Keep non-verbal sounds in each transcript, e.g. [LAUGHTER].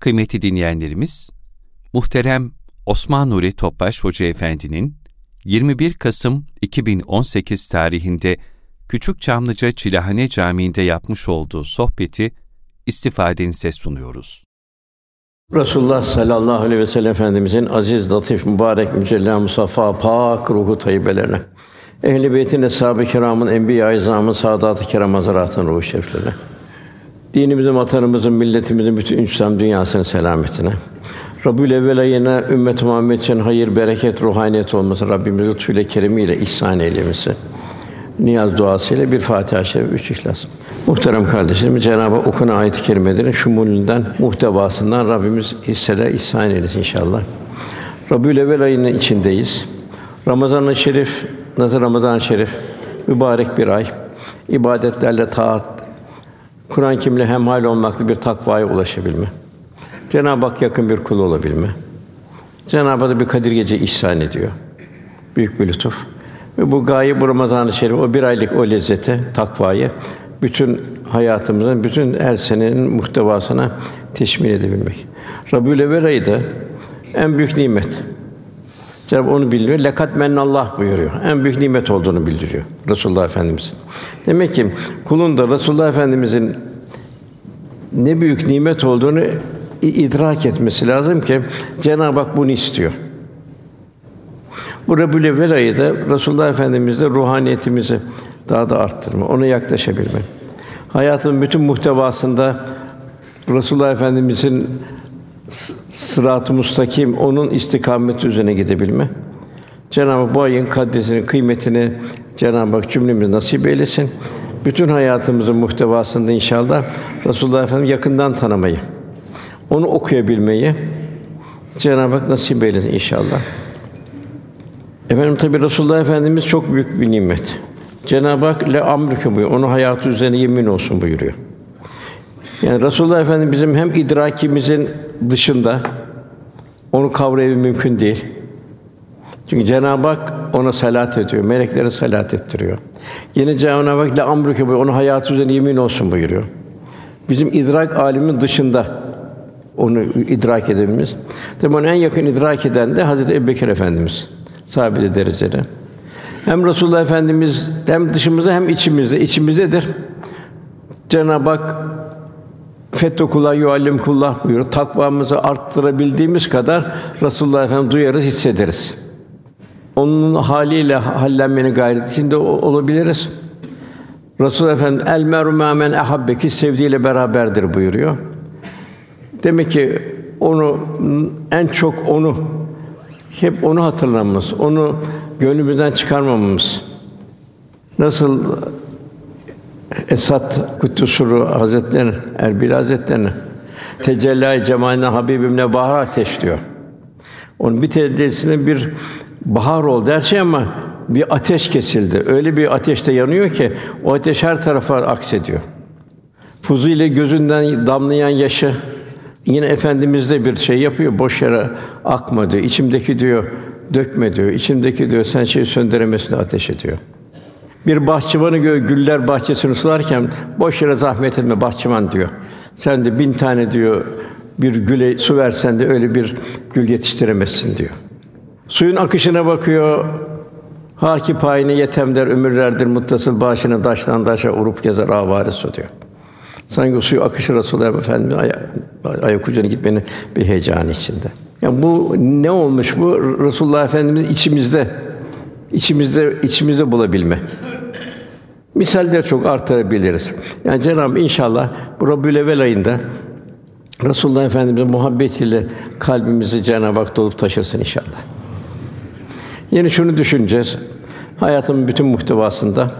Kıymetli dinleyenlerimiz, muhterem Osman Nuri Topbaş Hoca Efendi'nin 21 Kasım 2018 tarihinde Küçük Çamlıca Çilahane Camii'nde yapmış olduğu sohbeti istifadenize sunuyoruz. Resulullah sallallahu aleyhi ve sellem Efendimizin aziz, latif, mübarek, mücella, musaffa, pak ruhu tayyibelerine, ehl-i beytin, eshab-ı kiramın, enbiya-i izamın, saadat-ı kiram ruhu şeriflerine, dinimizin, vatanımızın, milletimizin bütün İslam dünyasının selametine, Rabbül evvel ayına ümmet Muhammed için hayır, bereket, ruhaniyet olması Rabbimiz lütfuyla keremiyle ihsan eylemesi. Niyaz duasıyla bir Fatiha-i Şerif, üç İhlas. Muhterem kardeşlerim, Cenab-ı Hak ayet-i kerimelerin şumulünden, muhtevasından Rabbimiz hisseler ihsan eylesin inşallah. Rabbül evvel ayının içindeyiz. Ramazan-ı Şerif, nasıl Ramazan-ı Şerif mübarek bir ay. İbadetlerle taat, Kur'an kimle hemhal olmakla bir takvaya ulaşabilme. Cenab-ı Hak yakın bir kul olabilme. Cenab-ı Hak da bir Kadir Gece ihsan ediyor. Büyük bir lütuf. Ve bu gaye bu Ramazan-ı Şerif o bir aylık o lezzete, takvayı bütün hayatımızın bütün her senenin muhtevasına teşmil edebilmek. Rabiül Evvel ayı da en büyük nimet. Cenab-ı onu bildiriyor. Lekat mennallah buyuruyor. En büyük nimet olduğunu bildiriyor Resulullah Efendimiz. Demek ki kulun da Resulullah Efendimizin ne büyük nimet olduğunu idrak etmesi lazım ki Cenab-ı Hak bunu istiyor. Bu Rabiül Evvel ayı da Resulullah Efendimiz'de ruhaniyetimizi daha da arttırma, ona yaklaşabilme. Hayatın bütün muhtevasında Resulullah Efendimizin sırat-ı müstakim onun istikameti üzerine gidebilme. Cenab-ı Hak bu ayın kaddesini, kıymetini Cenab-ı Hak cümlemiz nasip eylesin. Bütün hayatımızın muhtevasında inşallah Resulullah Efendimiz yakından tanımayı, onu okuyabilmeyi Cenab-ı Hak nasip eylesin inşallah. Efendim tabi Resulullah Efendimiz çok büyük bir nimet. Cenab-ı Hak le amrike buyuruyor. Onu hayatı üzerine yemin olsun buyuruyor. Yani Resulullah Efendimiz bizim hem idrakimizin dışında onu kavrayabilmek mümkün değil. Çünkü Cenab-ı Hak ona salat ediyor, meleklere salat ettiriyor. Yine Cenab-ı Hak le amrike buyuruyor. Onu hayatı üzerine yemin olsun buyuruyor. Bizim idrak alimin dışında onu idrak edebilmemiz. Tabii onu en yakın idrak eden de Hazreti Ebubekir Efendimiz sahibi derecede. Hem Resulullah Efendimiz hem dışımızda hem içimizde, içimizdedir. Cenab-ı Hak Fettekullah yuallim kullah buyuruyor. Takvamızı arttırabildiğimiz kadar Resulullah Efendimiz duyarız, hissederiz. Onun haliyle hallenmenin gayreti içinde olabiliriz. Resulullah Efendimiz el meru men ehabbeki sevdiğiyle beraberdir buyuruyor. Demek ki onu en çok onu hep onu hatırlamamız, onu gönlümüzden çıkarmamamız. Nasıl Esat Kuddusuru Hazretleri, Erbil Hazretleri tecelli cemaline Habibimle bahar ateş diyor. Onun bir tecellisinde bir bahar oldu her şey ama bir ateş kesildi. Öyle bir ateşte yanıyor ki o ateş her tarafa aksediyor. ile gözünden damlayan yaşı Yine efendimiz de bir şey yapıyor, boş yere akma diyor. İçimdeki diyor, dökme diyor. İçimdeki diyor, sen şeyi söndüremezsin ateş ediyor. Bir bahçıvanı gör, güller bahçesini sularken boş yere zahmet etme bahçıvan diyor. Sen de bin tane diyor bir güle su versen de öyle bir gül yetiştiremezsin diyor. Suyun akışına bakıyor. Haki payını yetem der, ömürlerdir muttasıl başını taştan taşa urup gezer avare su diyor. Sanki suyu akışı Resulullah Efendimiz ay ayak ucuna gitmenin bir heyecanı içinde. Yani bu ne olmuş bu Resulullah Efendimiz içimizde içimizde içimizde bulabilme. Misaller çok artırabiliriz. Yani Cenab-ı inşallah bu Rabbül ayında Resulullah Efendimiz'in muhabbetiyle kalbimizi Cenab-ı Hak dolup taşırsın inşallah. Yine şunu düşüneceğiz. Hayatımın bütün muhtevasında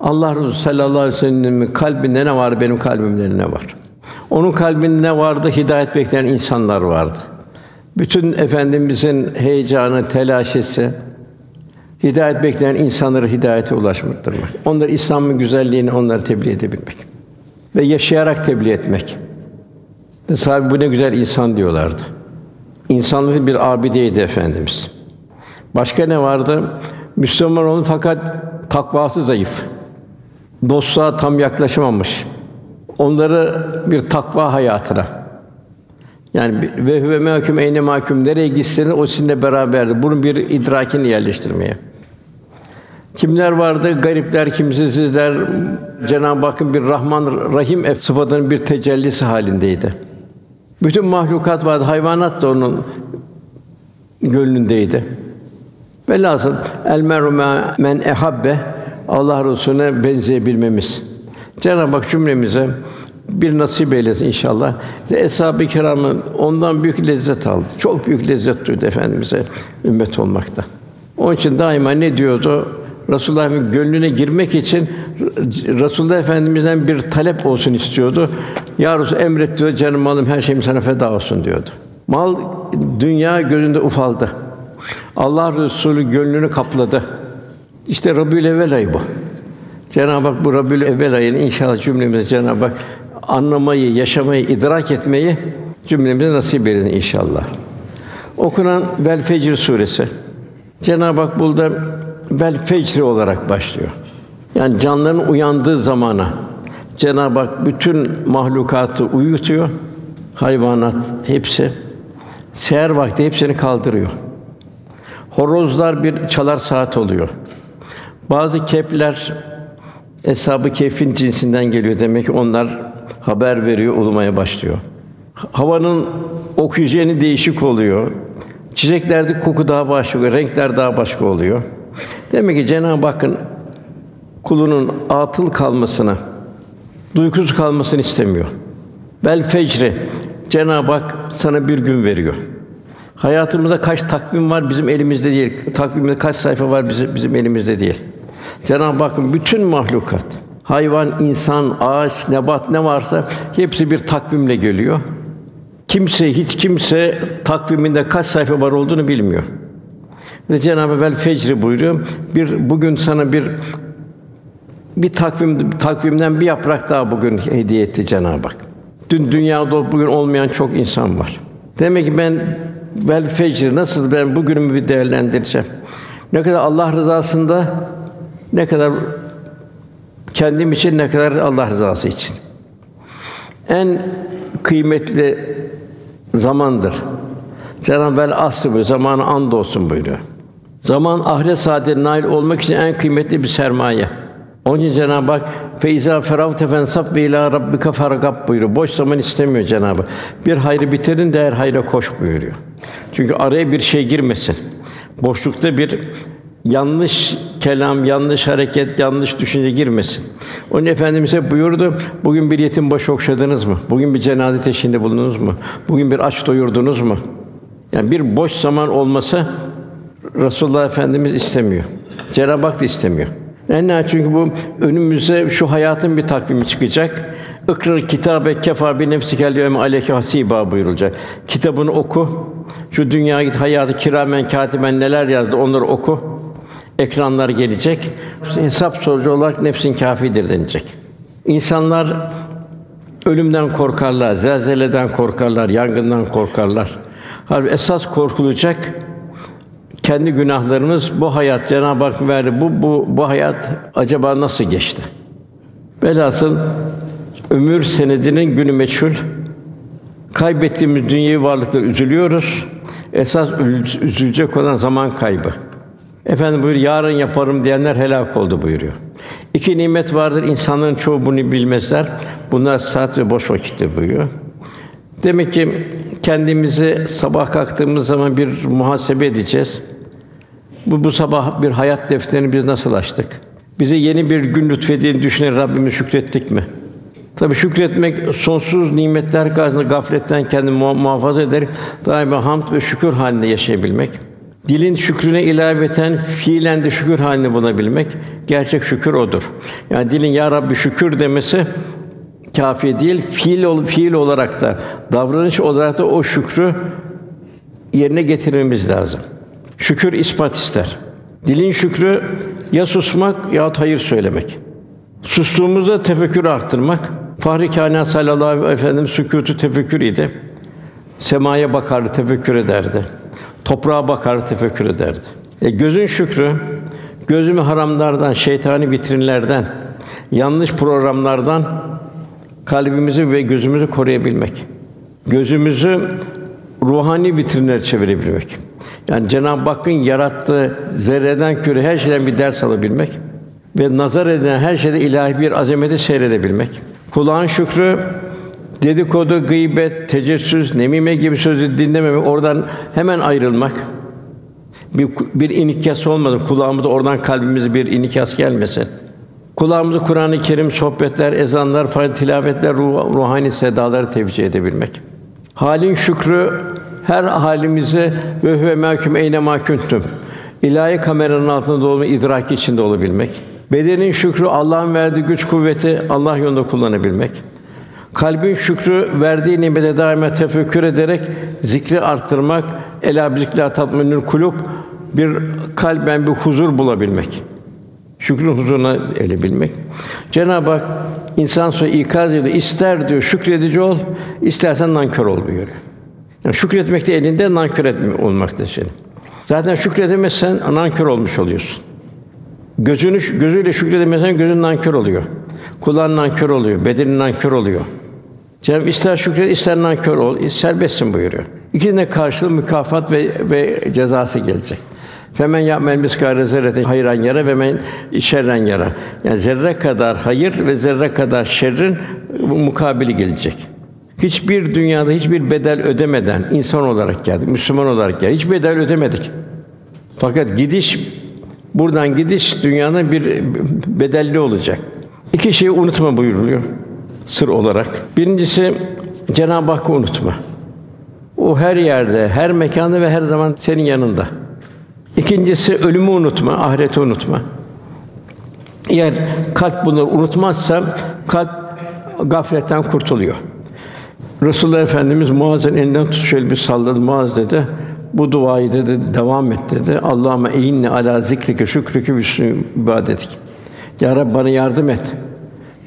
Allah Resulü sallallahu aleyhi ve sellem'in kalbinde ne var, benim kalbimde ne var? Onun kalbinde ne vardı? Hidayet bekleyen insanlar vardı. Bütün efendimizin heyecanı, telaşesi, hidayet bekleyen insanları hidayete ulaştırmak. Onlar İslam'ın güzelliğini onlara tebliğ edebilmek ve yaşayarak tebliğ etmek. Ve sahibi bu ne güzel insan diyorlardı. İnsanlık bir abideydi efendimiz. Başka ne vardı? Müslüman olun fakat takvası zayıf dostluğa tam yaklaşamamış. Onları bir takva hayatına, Yani ve huve mahkum eyne mahkum nereye gitseniz o sizinle beraberdir. Bunun bir idrakini yerleştirmeye. Kimler vardı? Garipler, kimsesizler. Cenab-ı Hakk'ın bir Rahman Rahim sıfatının bir tecellisi halindeydi. Bütün mahlukat vardı. Hayvanat da onun gönlündeydi. Velhasıl el meru men ehabbe Allah Resulüne benzeyebilmemiz. Cenab-ı Hak cümlemize bir nasip eylesin inşallah. Eshab-ı Kiram'ın ondan büyük lezzet aldı. Çok büyük lezzet duydu efendimize ümmet olmakta. Onun için daima ne diyordu? Resulullah'ın gönlüne girmek için Resulullah Efendimiz'den bir talep olsun istiyordu. Ya Resul emret diyor, canım malım her şeyim sana feda olsun diyordu. Mal dünya gözünde ufaldı. Allah Resulü gönlünü kapladı. İşte Rabiül Evvel ayı bu. Cenab-ı Hak bu Rabiül Evvel ayını inşallah cümlemize Cenab-ı Hak anlamayı, yaşamayı, idrak etmeyi cümlemize nasip eylesin inşallah. Okunan Vel Fecr suresi. Cenab-ı Hak burada Vel Fecr olarak başlıyor. Yani canların uyandığı zamana Cenab-ı Hak bütün mahlukatı uyutuyor. Hayvanat hepsi seher vakti hepsini kaldırıyor. Horozlar bir çalar saat oluyor. Bazı kepler Eshab-ı cinsinden geliyor demek ki onlar haber veriyor, ulumaya başlıyor. Havanın oksijeni değişik oluyor. Çiçeklerde koku daha başka, renkler daha başka oluyor. Demek ki Cenab-ı Hakk'ın kulunun atıl kalmasını, duygusuz kalmasını istemiyor. Bel fecri Cenab-ı Hak sana bir gün veriyor. Hayatımızda kaç takvim var bizim elimizde değil. Takvimde kaç sayfa var bizim, bizim elimizde değil. Cenab-ı Hakk'ın bütün mahlukat, hayvan, insan, ağaç, nebat ne varsa hepsi bir takvimle geliyor. Kimse hiç kimse takviminde kaç sayfa var olduğunu bilmiyor. Ve Cenab-ı Hak fecri buyuruyor. Bir bugün sana bir bir takvim takvimden bir yaprak daha bugün hediye etti Cenab-ı Hak. Dün dünyada bugün olmayan çok insan var. Demek ki ben vel fecr nasıl ben bugünümü bir değerlendireceğim. Ne kadar Allah rızasında ne kadar kendim için ne kadar Allah rızası için. En kıymetli zamandır. Cenab-ı Hak asrı buyuruyor, zamanı and olsun buyuruyor. Zaman ahiret saadetine nail olmak için en kıymetli bir sermaye. Onun için Cenab-ı Hak feiza feravte fensab ve ila rabbika fargab buyuruyor. Boş zaman istemiyor Cenab-ı Hak. Bir hayrı bitirin de her hayra koş buyuruyor. Çünkü araya bir şey girmesin. Boşlukta bir yanlış kelam, yanlış hareket, yanlış düşünce girmesin. Onun Efendimiz buyurdu, bugün bir yetim başı okşadınız mı? Bugün bir cenaze teşhinde bulundunuz mu? Bugün bir aç doyurdunuz mu? Yani bir boş zaman olmasa Resulullah Efendimiz istemiyor. Cenab-ı Hak da istemiyor. Enna çünkü bu önümüze şu hayatın bir takvimi çıkacak. İkrar kitabe kefa bi nefsikel yevme aleyke hasiba buyurulacak. Kitabını oku. Şu dünya git hayatı kiramen katiben neler yazdı onları oku. Ekranlar gelecek. Hesap sorucu olarak nefsin kafidir denilecek. İnsanlar ölümden korkarlar, zelzeleden korkarlar, yangından korkarlar. Halbuki esas korkulacak kendi günahlarımız bu hayat Cenab-ı Hak verdi. Bu bu bu hayat acaba nasıl geçti? Velhasıl ömür senedinin günü meçhul. Kaybettiğimiz dünyevi varlıkları üzülüyoruz. Esas üzülecek olan zaman kaybı. Efendim buyur yarın yaparım diyenler helak oldu buyuruyor. İki nimet vardır. insanların çoğu bunu bilmezler. Bunlar saat ve boş vakittir buyuruyor. Demek ki kendimizi sabah kalktığımız zaman bir muhasebe edeceğiz. Bu, bu sabah bir hayat defterini biz nasıl açtık? Bize yeni bir gün lütfediğini düşünerek Rabbimize şükrettik mi? Tabi şükretmek sonsuz nimetler karşısında gafletten kendini muhafaza ederek daima hamd ve şükür halinde yaşayabilmek. Dilin şükrüne ilaveten fiilen de şükür halini bulabilmek gerçek şükür odur. Yani dilin ya Rabbi şükür demesi kafi değil, fiil ol, fiil olarak da davranış olarak da o şükrü yerine getirmemiz lazım. Şükür ispat ister. Dilin şükrü ya susmak ya hayır söylemek. Sustuğumuzda tefekkür arttırmak. Fahri Kâinat sallallahu aleyhi ve sellem sükûtu tefekkür idi. Semaya bakardı, tefekkür ederdi. Toprağa bakardı, tefekkür ederdi. E, gözün şükrü, gözümü haramlardan, şeytani vitrinlerden, yanlış programlardan kalbimizi ve gözümüzü koruyabilmek. Gözümüzü ruhani vitrinler çevirebilmek. Yani Cenab-ı Hakk'ın yarattığı zerreden küre her şeyden bir ders alabilmek ve nazar edilen her şeyde ilahi bir azameti seyredebilmek. Kulağın şükrü dedikodu, gıybet, tecessüs, nemime gibi sözü dinlememek, oradan hemen ayrılmak. Bir, bir inikas olmadı. Kulağımıza oradan kalbimize bir inikas gelmesin. Kulağımızı Kur'an-ı Kerim sohbetler, ezanlar, faydalı tilavetler, ruh, ruhani sedaları tevcih edebilmek. Halin şükrü her halimize ve huve mahkum eyne mahkuntum. İlahi kameranın altında olma idrak içinde olabilmek. Bedenin şükrü Allah'ın verdiği güç kuvveti Allah yolunda kullanabilmek. Kalbin şükrü verdiği nimete daima tefekkür ederek zikri arttırmak, ela bizikla tatminül kulub bir kalben bir huzur bulabilmek. Şükrün huzuruna erebilmek. Cenab-ı Hak insan sonra ikaz ediyor. İster diyor şükredici ol, istersen nankör ol buyuruyor. Yani şükretmek de elinde, nankör etme olmak da senin. Zaten şükredemezsen nankör olmuş oluyorsun. Gözünü gözüyle şükredemezsen gözün nankör oluyor. Kulağın nankör oluyor, bedenin nankör oluyor. Cenab-ı ister şükret, ister nankör ol, serbestsin buyuruyor. İkisine karşılığı mükafat ve ve cezası gelecek. Femen ya'mel miskâre zerrete hayran yara ve men şerren yara. Yani zerre kadar hayır ve zerre kadar şerrin mukabili gelecek. Hiçbir dünyada hiçbir bedel ödemeden insan olarak geldik, Müslüman olarak geldik. Hiç bedel ödemedik. Fakat gidiş buradan gidiş dünyanın bir bedelli olacak. İki şeyi unutma buyuruluyor sır olarak. Birincisi Cenab-ı Hakk'ı unutma. O her yerde, her mekanda ve her zaman senin yanında. İkincisi ölümü unutma, ahireti unutma. Eğer kalp bunları unutmazsa kalp gafletten kurtuluyor. Resulullah Efendimiz Muaz'ın elinden tut şöyle bir salladı. Muaz dedi, bu duayı dedi devam et dedi. Allahümme eyyinni ala zikrike şükrike ve ibadetik. Ya Rabbi bana yardım et.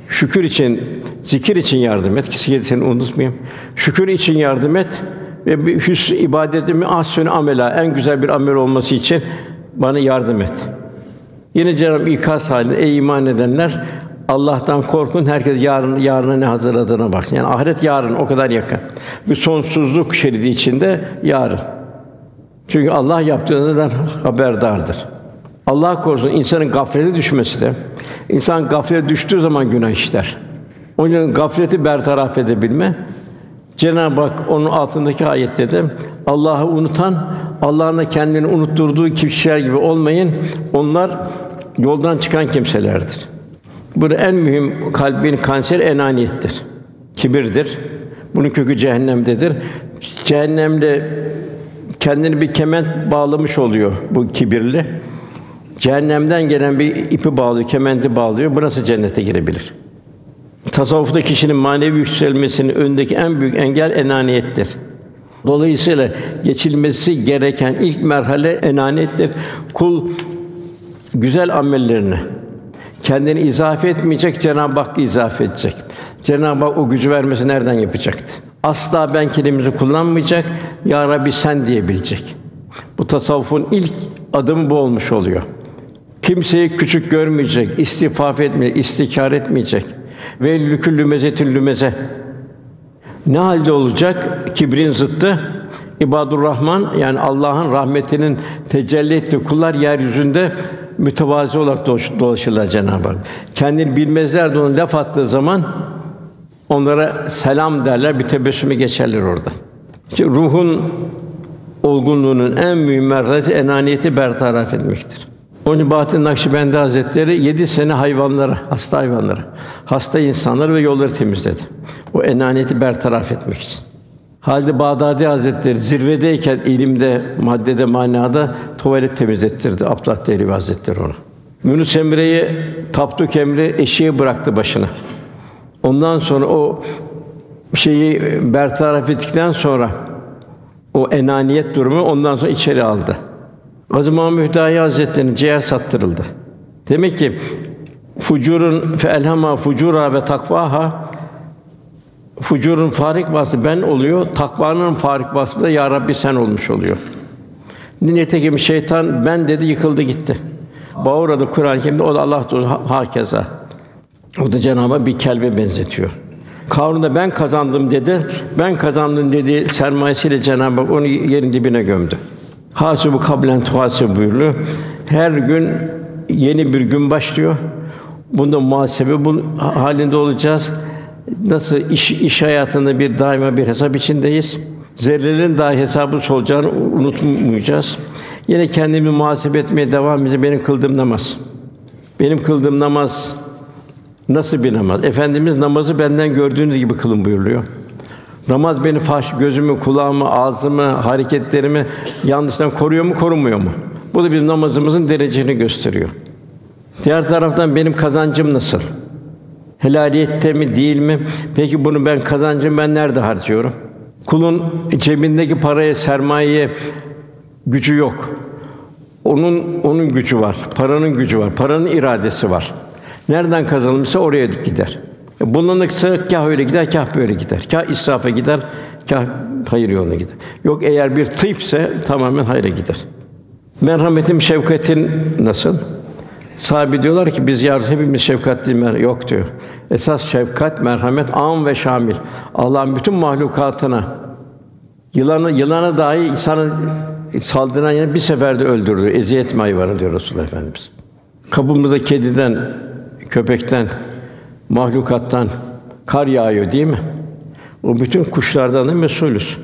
Şükür için, zikir için yardım et. Ki seni unutmayayım. Şükür için yardım et ve bir hüs ibadetimi ahsün amela en güzel bir amel olması için bana yardım et. Yine Cenab-ı ikaz halinde ey iman edenler Allah'tan korkun. Herkes yarın yarına ne hazırladığına bak. Yani ahiret yarın o kadar yakın. Bir sonsuzluk şeridi içinde yarın. Çünkü Allah yaptığından haberdardır. Allah korusun insanın gaflete düşmesi de insan gaflete düştüğü zaman günah işler. O yüzden gafleti bertaraf edebilme Cenab-ı Hak onun altındaki ayette de Allah'ı unutan, Allah'ın da kendini unutturduğu kişiler gibi olmayın. Onlar yoldan çıkan kimselerdir. Burada en mühim kalbin kanser enaniyettir. Kibirdir. Bunun kökü cehennemdedir. Cehennemde kendini bir kement bağlamış oluyor bu kibirli. Cehennemden gelen bir ipi bağlıyor, kementi bağlıyor. Bu nasıl cennete girebilir? Tasavvufta kişinin manevi yükselmesinin önündeki en büyük engel enaniyettir. Dolayısıyla geçilmesi gereken ilk merhale enaniyettir. Kul güzel amellerini kendini izafe etmeyecek, Cenab-ı Hakk'ı izafe edecek. Cenab-ı Hak o gücü vermesi nereden yapacaktı? Asla ben kelimemizi kullanmayacak, Ya Rabbi sen diyebilecek. Bu tasavvufun ilk adımı bu olmuş oluyor. Kimseyi küçük görmeyecek, istifaf etmeyecek, istikar etmeyecek. Ve lüküllü mezetin lümeze. Ne halde olacak? Kibrin zıttı. İbadur Rahman yani Allah'ın rahmetinin tecelli ettiği kullar yeryüzünde mütevazi olarak dolaşırlar Cenab-ı Hak. Kendini bilmezler de ona laf attığı zaman onlara selam derler, bir tebessümü geçerler orada. İşte ruhun olgunluğunun en mühim mertebesi enaniyeti bertaraf etmektir. Onun için Bahattin Nakşibendi Hazretleri yedi sene hayvanlara, hasta hayvanlara, hasta insanları ve yolları temizledi. O enaniyeti bertaraf etmek için. Halde Bağdadi Hazretleri zirvedeyken ilimde, maddede, manada tuvalet temizlettirdi Abdullah Dehlevi Hazretleri onu. Yunus Emre'yi Tapduk Emre eşeğe bıraktı başına. Ondan sonra o şeyi bertaraf ettikten sonra o enaniyet durumu ondan sonra içeri aldı. Gazi Mahmud Hüdayi Hazretleri'nin ciğer sattırıldı. Demek ki fucurun fe elhama fucura ve takvaha fucurun farik vasfı ben oluyor, takvanın farik vasfı da ya Rabbi sen olmuş oluyor. Nitekim şeytan ben dedi yıkıldı gitti. Bağırdı Kur'an-ı o da Allah dostu hakeza. O da Cenabı bir kelbe benzetiyor. Karun ben kazandım dedi. Ben kazandım dedi sermayesiyle Cenab-ı Hak onu yerin dibine gömdü. Hasibu kablen tuhasib buyuruyor. Her gün yeni bir gün başlıyor. Bunda muhasebe bu halinde olacağız. Nasıl iş, iş hayatında bir daima bir hesap içindeyiz. Zerrelerin dahi hesabı olacağını unutmayacağız. Yine kendimi muhasebe etmeye devam edeceğim. Benim kıldığım namaz. Benim kıldığım namaz nasıl bir namaz? Efendimiz namazı benden gördüğünüz gibi kılın buyuruyor. Namaz beni faş, gözümü, kulağımı, ağzımı, hareketlerimi yanlıştan koruyor mu, korumuyor mu? Bu da bizim namazımızın derecesini gösteriyor. Diğer taraftan benim kazancım nasıl? Helaliyette mi, değil mi? Peki bunu ben kazancım ben nerede harcıyorum? Kulun cebindeki paraya, sermayeye gücü yok. Onun onun gücü var. Paranın gücü var. Paranın iradesi var. Nereden kazanılmışsa oraya gider. Bulanıksa kâh öyle gider, kâh böyle gider. Kâh israfa gider, kâh hayır yoluna gider. Yok eğer bir tıpse tamamen hayra gider. Merhametim, şefkatin nasıl? Sahibi diyorlar ki biz yarın hepimiz şefkatli mer yok diyor. Esas şefkat, merhamet am ve şamil. Allah'ın bütün mahlukatına yılanı yılana dahi insanı saldıran yani bir seferde öldürdü. Eziyet mi hayvanı diyor Resulullah Efendimiz. Kapımızda kediden, köpekten, mahlukattan kar yağıyor değil mi? O bütün kuşlardan da mesulüz.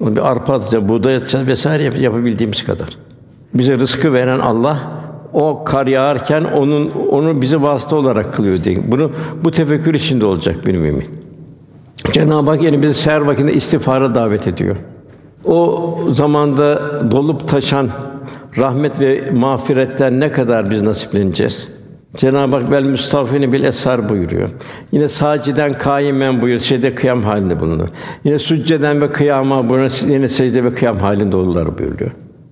Onu bir arpa atacağız, buğday atacağız vesaire yap- yapabildiğimiz kadar. Bize rızkı veren Allah o kar yağarken onun onu bize vasıta olarak kılıyor diye. Bunu bu tefekkür içinde olacak bir mümin. Cenab-ı Hak yine bizi seher vaktinde istiğfara davet ediyor. O zamanda dolup taşan rahmet ve mağfiretten ne kadar biz nasipleneceğiz? Cenab-ı Hak vel müstafini bil esar buyuruyor. Yine saciden kaimen buyuruyor. Secde kıyam halinde bulunur. Yine sücceden ve kıyama buyuruyor. Yine secde ve kıyam halinde olurlar buyuruyor.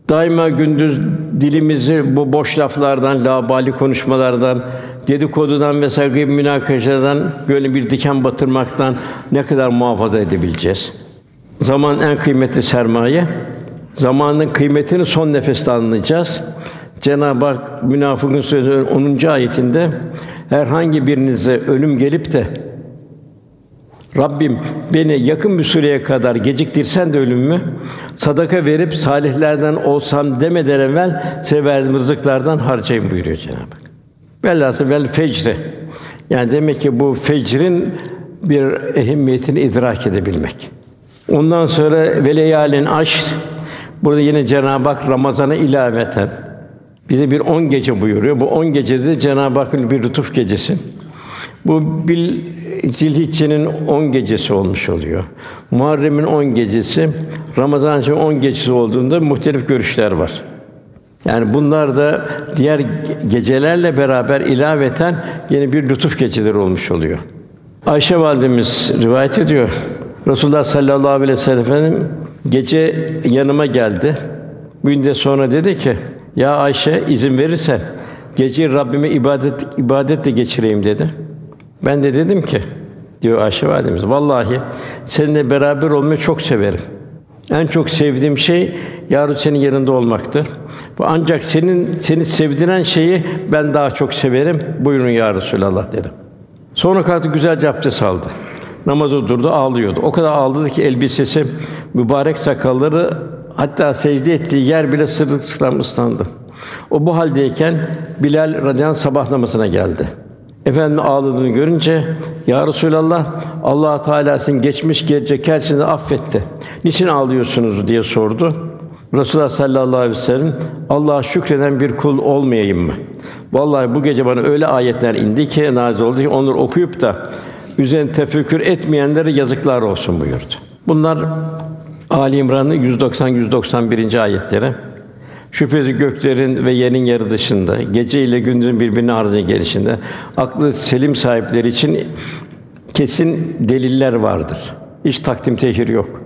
Daima gündüz dilimizi bu boş laflardan, labali konuşmalardan, dedikodudan ve saygı münakaşadan böyle bir diken batırmaktan ne kadar muhafaza edebileceğiz? Zaman en kıymetli sermaye. Zamanın kıymetini son nefeste anlayacağız. Cenab-ı Hak münafıkın sözü 10. ayetinde herhangi birinize ölüm gelip de Rabbim beni yakın bir süreye kadar geciktirsen de ölümümü sadaka verip salihlerden olsam demeden evvel severdim rızıklardan harcayın buyuruyor Cenab-ı Hak. Velhâsıl vel fecre. Yani demek ki bu fecrin bir ehemmiyetini idrak edebilmek. Ondan sonra veleyalin aş burada yine Cenab-ı Hak Ramazan'a ilaveten bize bir on gece buyuruyor. Bu on gecede de Cenab-ı Hakk'ın bir lütuf gecesi. Bu bil Zilhicce'nin on gecesi olmuş oluyor. Muharrem'in on gecesi, Ramazan-ı on gecesi olduğunda muhtelif görüşler var. Yani bunlar da diğer gecelerle beraber ilaveten yeni bir lütuf geceleri olmuş oluyor. Ayşe validemiz rivayet ediyor. Resulullah sallallahu aleyhi ve sellem Efendim gece yanıma geldi. Bir gün de sonra dedi ki: "Ya Ayşe izin verirsen geceyi Rabbime ibadet ibadetle geçireyim." dedi. Ben de dedim ki diyor Ayşe validemiz vallahi seninle beraber olmayı çok severim. En çok sevdiğim şey yarın senin yanında olmaktır. Bu ancak senin seni sevdiren şeyi ben daha çok severim. Buyurun ya Resulallah dedim. Sonra kalktı güzelce abdest aldı. Namazı durdu, ağlıyordu. O kadar ağladı ki elbisesi, mübarek sakalları hatta secde ettiği yer bile sırılsıklam ıslandı. O bu haldeyken Bilal radıyallahu anh sabah namazına geldi. Efendim ağladığını görünce ya Resulallah Allah Teala sizin geçmiş gelecek her şeyinizi affetti. Niçin ağlıyorsunuz diye sordu. Resulullah sallallahu aleyhi ve sellem Allah'a şükreden bir kul olmayayım mı? Vallahi bu gece bana öyle ayetler indi ki nazil oldu ki onları okuyup da üzerine tefekkür etmeyenlere yazıklar olsun buyurdu. Bunlar Ali İmran'ın 190 191. ayetleri. Şüphesiz göklerin ve yerin yarı dışında, gece ile gündüzün birbirine ardıcı gelişinde aklı selim sahipleri için kesin deliller vardır. Hiç takdim tehir yok.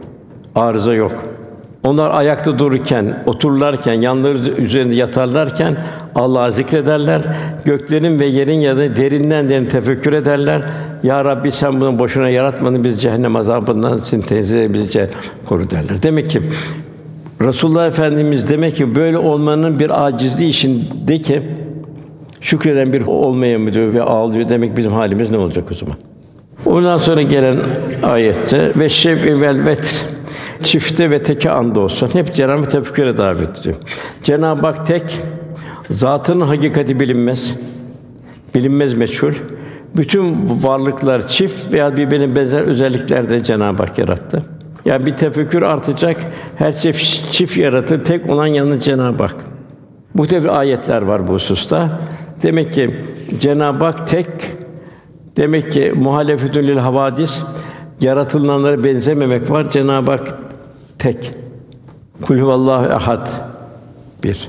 Arıza yok. Onlar ayakta dururken, otururlarken, yanları üzerinde yatarlarken Allah'ı zikrederler. Göklerin ve yerin yanında derinden derin tefekkür ederler. Ya Rabbi sen bunu boşuna yaratmadın biz cehennem azabından seni tenzih bizi koru derler. Demek ki Resulullah Efendimiz demek ki böyle olmanın bir acizliği içinde ki şükreden bir olmaya mı diyor ve ağlıyor demek bizim halimiz ne olacak o zaman? Ondan sonra gelen ayette ve şef vel vetr çifte ve teke anda olsun. Hep Cenab-ı tefekküre davet ediyor. Cenab-ı Hak tek, zatının hakikati bilinmez. Bilinmez meçhul. Bütün varlıklar çift veya birbirine benzer özelliklerde Cenab-ı Hak yarattı. Yani bir tefekkür artacak, her şey çift yaratır, tek olan yalnız Cenab-ı Hak. Tür ayetler var bu hususta. Demek ki Cenab-ı Hak tek, demek ki muhalefetül lil havadis, yaratılanlara benzememek var. Cenab-ı Hak tek. Kul huvallahu ehad. Bir.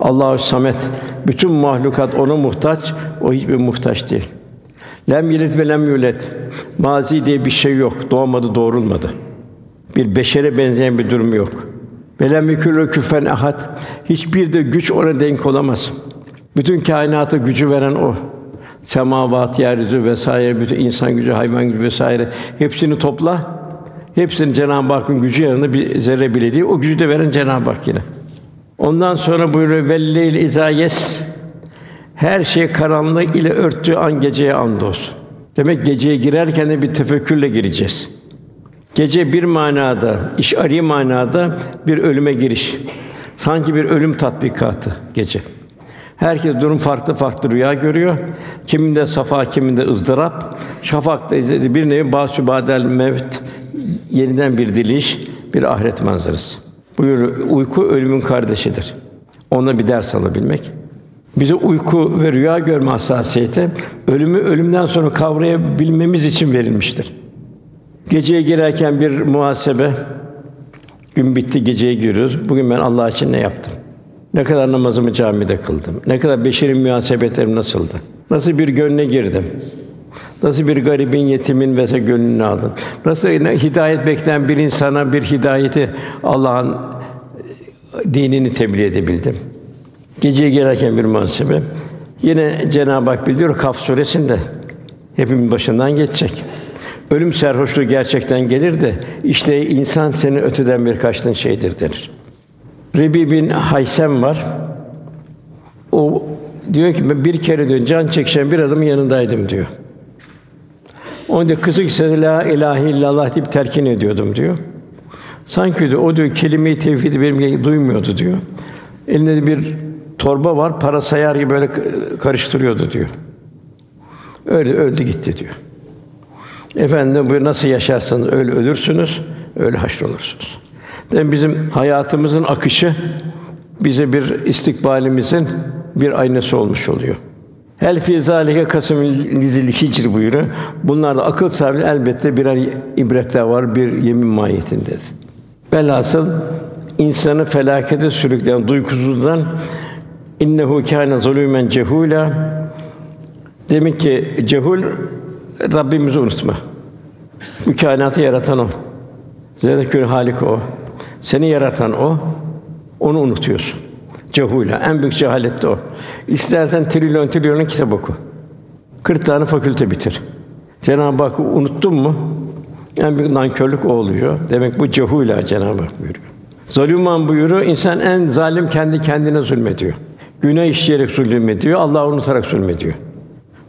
Allahu samet. Bütün mahlukat ona muhtaç, o hiçbir muhtaç değil. Lem yelit ve lem yulet. Mazi diye bir şey yok. Doğmadı, doğrulmadı. Bir beşere benzeyen bir durum yok. Velem yekûlü küfen ahad. Hiçbir de güç ona denk olamaz. Bütün kainata gücü veren o. Semavat, yeryüzü vesaire, bütün insan gücü, hayvan gücü vesaire hepsini topla. Hepsinin Cenab-ı Hakk'ın gücü yanında bir zerre bile değil. O gücü de veren Cenab-ı Hak yine. Ondan sonra buyuruyor velleyl izayes her şey karanlık ile örttüğü an geceye andolsun. Demek geceye girerken de bir tefekkürle gireceğiz. Gece bir manada, işari manada bir ölüme giriş. Sanki bir ölüm tatbikatı gece. Herkes durum farklı farklı rüya görüyor. Kiminde safa, kiminde ızdırap. Şafakta bir nevi basübadel mevt yeniden bir diliş, bir ahiret manzarası. Buyur uyku ölümün kardeşidir. Ona bir ders alabilmek. Bize uyku ve rüya görme hassasiyeti ölümü ölümden sonra kavrayabilmemiz için verilmiştir. Geceye girerken bir muhasebe. Gün bitti, geceye giriyoruz. Bugün ben Allah için ne yaptım? Ne kadar namazımı camide kıldım? Ne kadar beşeri münasebetlerim nasıldı? Nasıl bir gönle girdim? Nasıl bir garibin, yetimin ve gönlünü aldım? Nasıl hidayet bekleyen bir insana bir hidayeti Allah'ın dinini tebliğ edebildim? Geceye girerken bir muhasebe. Yine Cenab-ı Hak bildiriyor Kaf suresinde hepimizin başından geçecek. Ölüm serhoşluğu gerçekten gelir de işte insan seni öteden bir kaçtığın şeydir denir. Rebi bin Haysem var. O diyor ki ben bir kere diyor can çekişen bir adamın yanındaydım diyor. Onun da kısık sesle la ilahe illallah deyip terkin ediyordum diyor. Sanki diyor, o diyor kelime-i tevhidi benim duymuyordu diyor. Elinde de bir torba var, para sayar gibi böyle karıştırıyordu diyor. Öyle öldü gitti diyor. Efendim bu nasıl yaşarsanız öyle ölürsünüz, öyle haşrolursunuz. Yani bizim hayatımızın akışı bize bir istikbalimizin bir aynası olmuş oluyor. Hel fi zalike kasım lizil hicr buyuruyor. Bunlarda akıl sahibi elbette birer ibretler var, bir yemin mahiyetindedir. Velhasıl insanı felakete sürükleyen duygusuzdan innehu kâne zulûmen cehûlâ Demek ki cehul Rabbimizi unutma. Bu kainatı yaratan o. Zerrekül Halik o. Seni yaratan o. Onu unutuyorsun. Cehula. En büyük cehalet de o. İstersen trilyon trilyonun kitap oku. 40 tane fakülte bitir. Cenab-ı Hakk'ı unuttun mu? En büyük nankörlük o oluyor. Demek bu cehula Cenab-ı Hak buyuruyor. Zalûman buyuruyor. İnsan en zalim kendi kendine zulmediyor. Günah işleyerek zulmediyor, Allah'ı unutarak zulmediyor.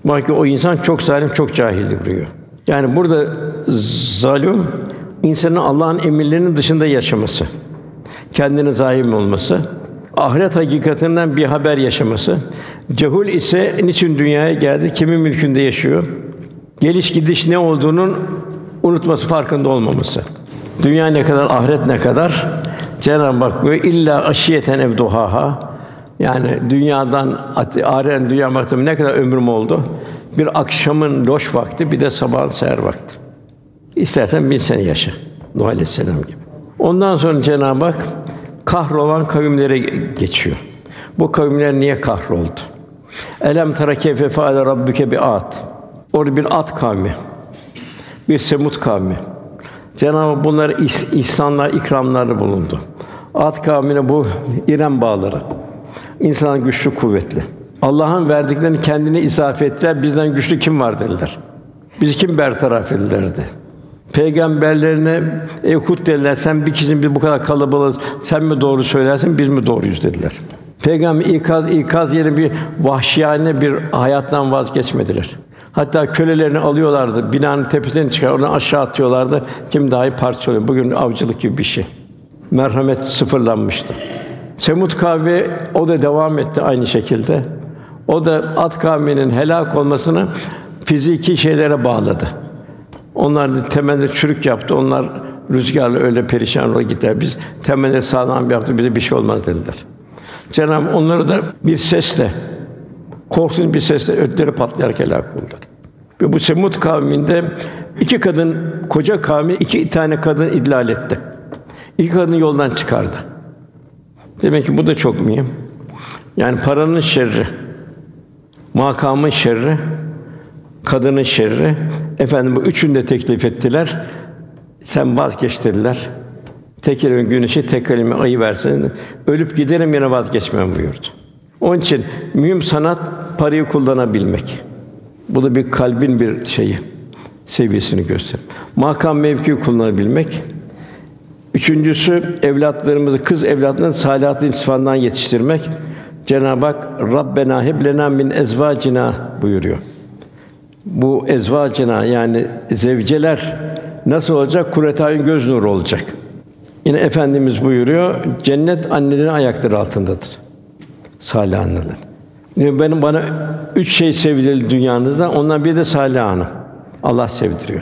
Bak ki o insan çok zalim, çok cahildir buyuruyor. Yani burada zalim insanın Allah'ın emirlerinin dışında yaşaması, kendine zalim olması, ahiret hakikatinden bir haber yaşaması. Cehul ise niçin dünyaya geldi, kimin mülkünde yaşıyor? Geliş gidiş ne olduğunun unutması, farkında olmaması. Dünya ne kadar, ahiret ne kadar? Cenab-ı Hak böyle illa aşiyeten evduhaha yani dünyadan aren dünya baktım ne kadar ömrüm oldu? Bir akşamın loş vakti, bir de sabahın seher vakti. İstersen bin sene yaşa. Nuh Aleyhisselam gibi. Ondan sonra Cenab-ı Hak kahrolan kavimlere geçiyor. Bu kavimler niye kahroldu? Elem tara keyfe faale rabbuke bi at. Orada bir at kavmi. Bir Semut kavmi. Cenab-ı Hak bunlara ihs- ihsanlar, ikramlarda bulundu. At kavmine bu İrem bağları. İnsan güçlü, kuvvetli. Allah'ın verdiklerini kendine izafe ettiler. Bizden güçlü kim var dediler. Biz kim bertaraf edilerdi. Peygamberlerine ey Hud dediler, sen bir kişinin biz bu kadar kalabalığız, sen mi doğru söylersin, biz mi doğruyuz dediler. Peygamber ikaz ikaz yerine bir vahşiyane bir hayattan vazgeçmediler. Hatta kölelerini alıyorlardı, binanın tepesine çıkar, oradan aşağı atıyorlardı. Kim dahi parçalıyor. Bugün avcılık gibi bir şey. Merhamet sıfırlanmıştı. Semut kavmi o da devam etti aynı şekilde. O da Ad kavminin helak olmasını fiziki şeylere bağladı. Onlar temelde çürük yaptı. Onlar rüzgarla öyle perişan olarak gittiler. Biz temelde sağlam yaptı. Bize bir şey olmaz dediler. Cenab-ı onları da bir sesle korkunç bir sesle ötleri patlayarak helak oldular. Ve bu Semut kavminde iki kadın, koca kavmi iki tane kadın idlal etti. İki kadın yoldan çıkardı. Demek ki bu da çok mühim. Yani paranın şerri, makamın şerri, kadının şerri. Efendim bu üçünü de teklif ettiler. Sen vazgeç dediler. Tek elimin güneşi, tek elime ayı versin. Ölüp giderim yine vazgeçmem buyurdu. Onun için mühim sanat parayı kullanabilmek. Bu da bir kalbin bir şeyi, seviyesini gösterir. Makam mevki kullanabilmek. Üçüncüsü evlatlarımızı, kız evlatlarını salihat sıfatından yetiştirmek. Cenab-ı Hak Rabbena heb lena min ezvacina buyuruyor. Bu ezvacina yani zevceler nasıl olacak? Kuretayın göz nuru olacak. Yine efendimiz buyuruyor, cennet annelerin ayakları altındadır. Salih anneler. Yani benim bana üç şey sevdirildi dünyanızda. Ondan biri de Salih Hanım. Allah sevdiriyor.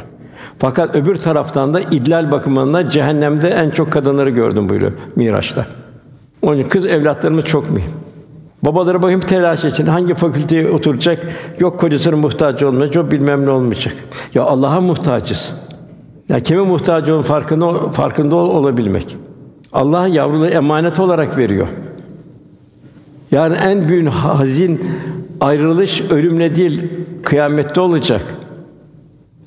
Fakat öbür taraftan da idlal bakımından cehennemde en çok kadınları gördüm buyuruyor Miraç'ta. Onun için kız evlatlarımız çok mühim. Babaları bakayım telaş için hangi fakülteye oturacak? Yok kocasının muhtaç olmayacak, yok bilmem ne olmayacak. Ya Allah'a muhtacız. Ya kime muhtaç olun farkında farkında ol, olabilmek. Allah yavruları emanet olarak veriyor. Yani en büyük hazin ayrılış ölümle değil kıyamette olacak.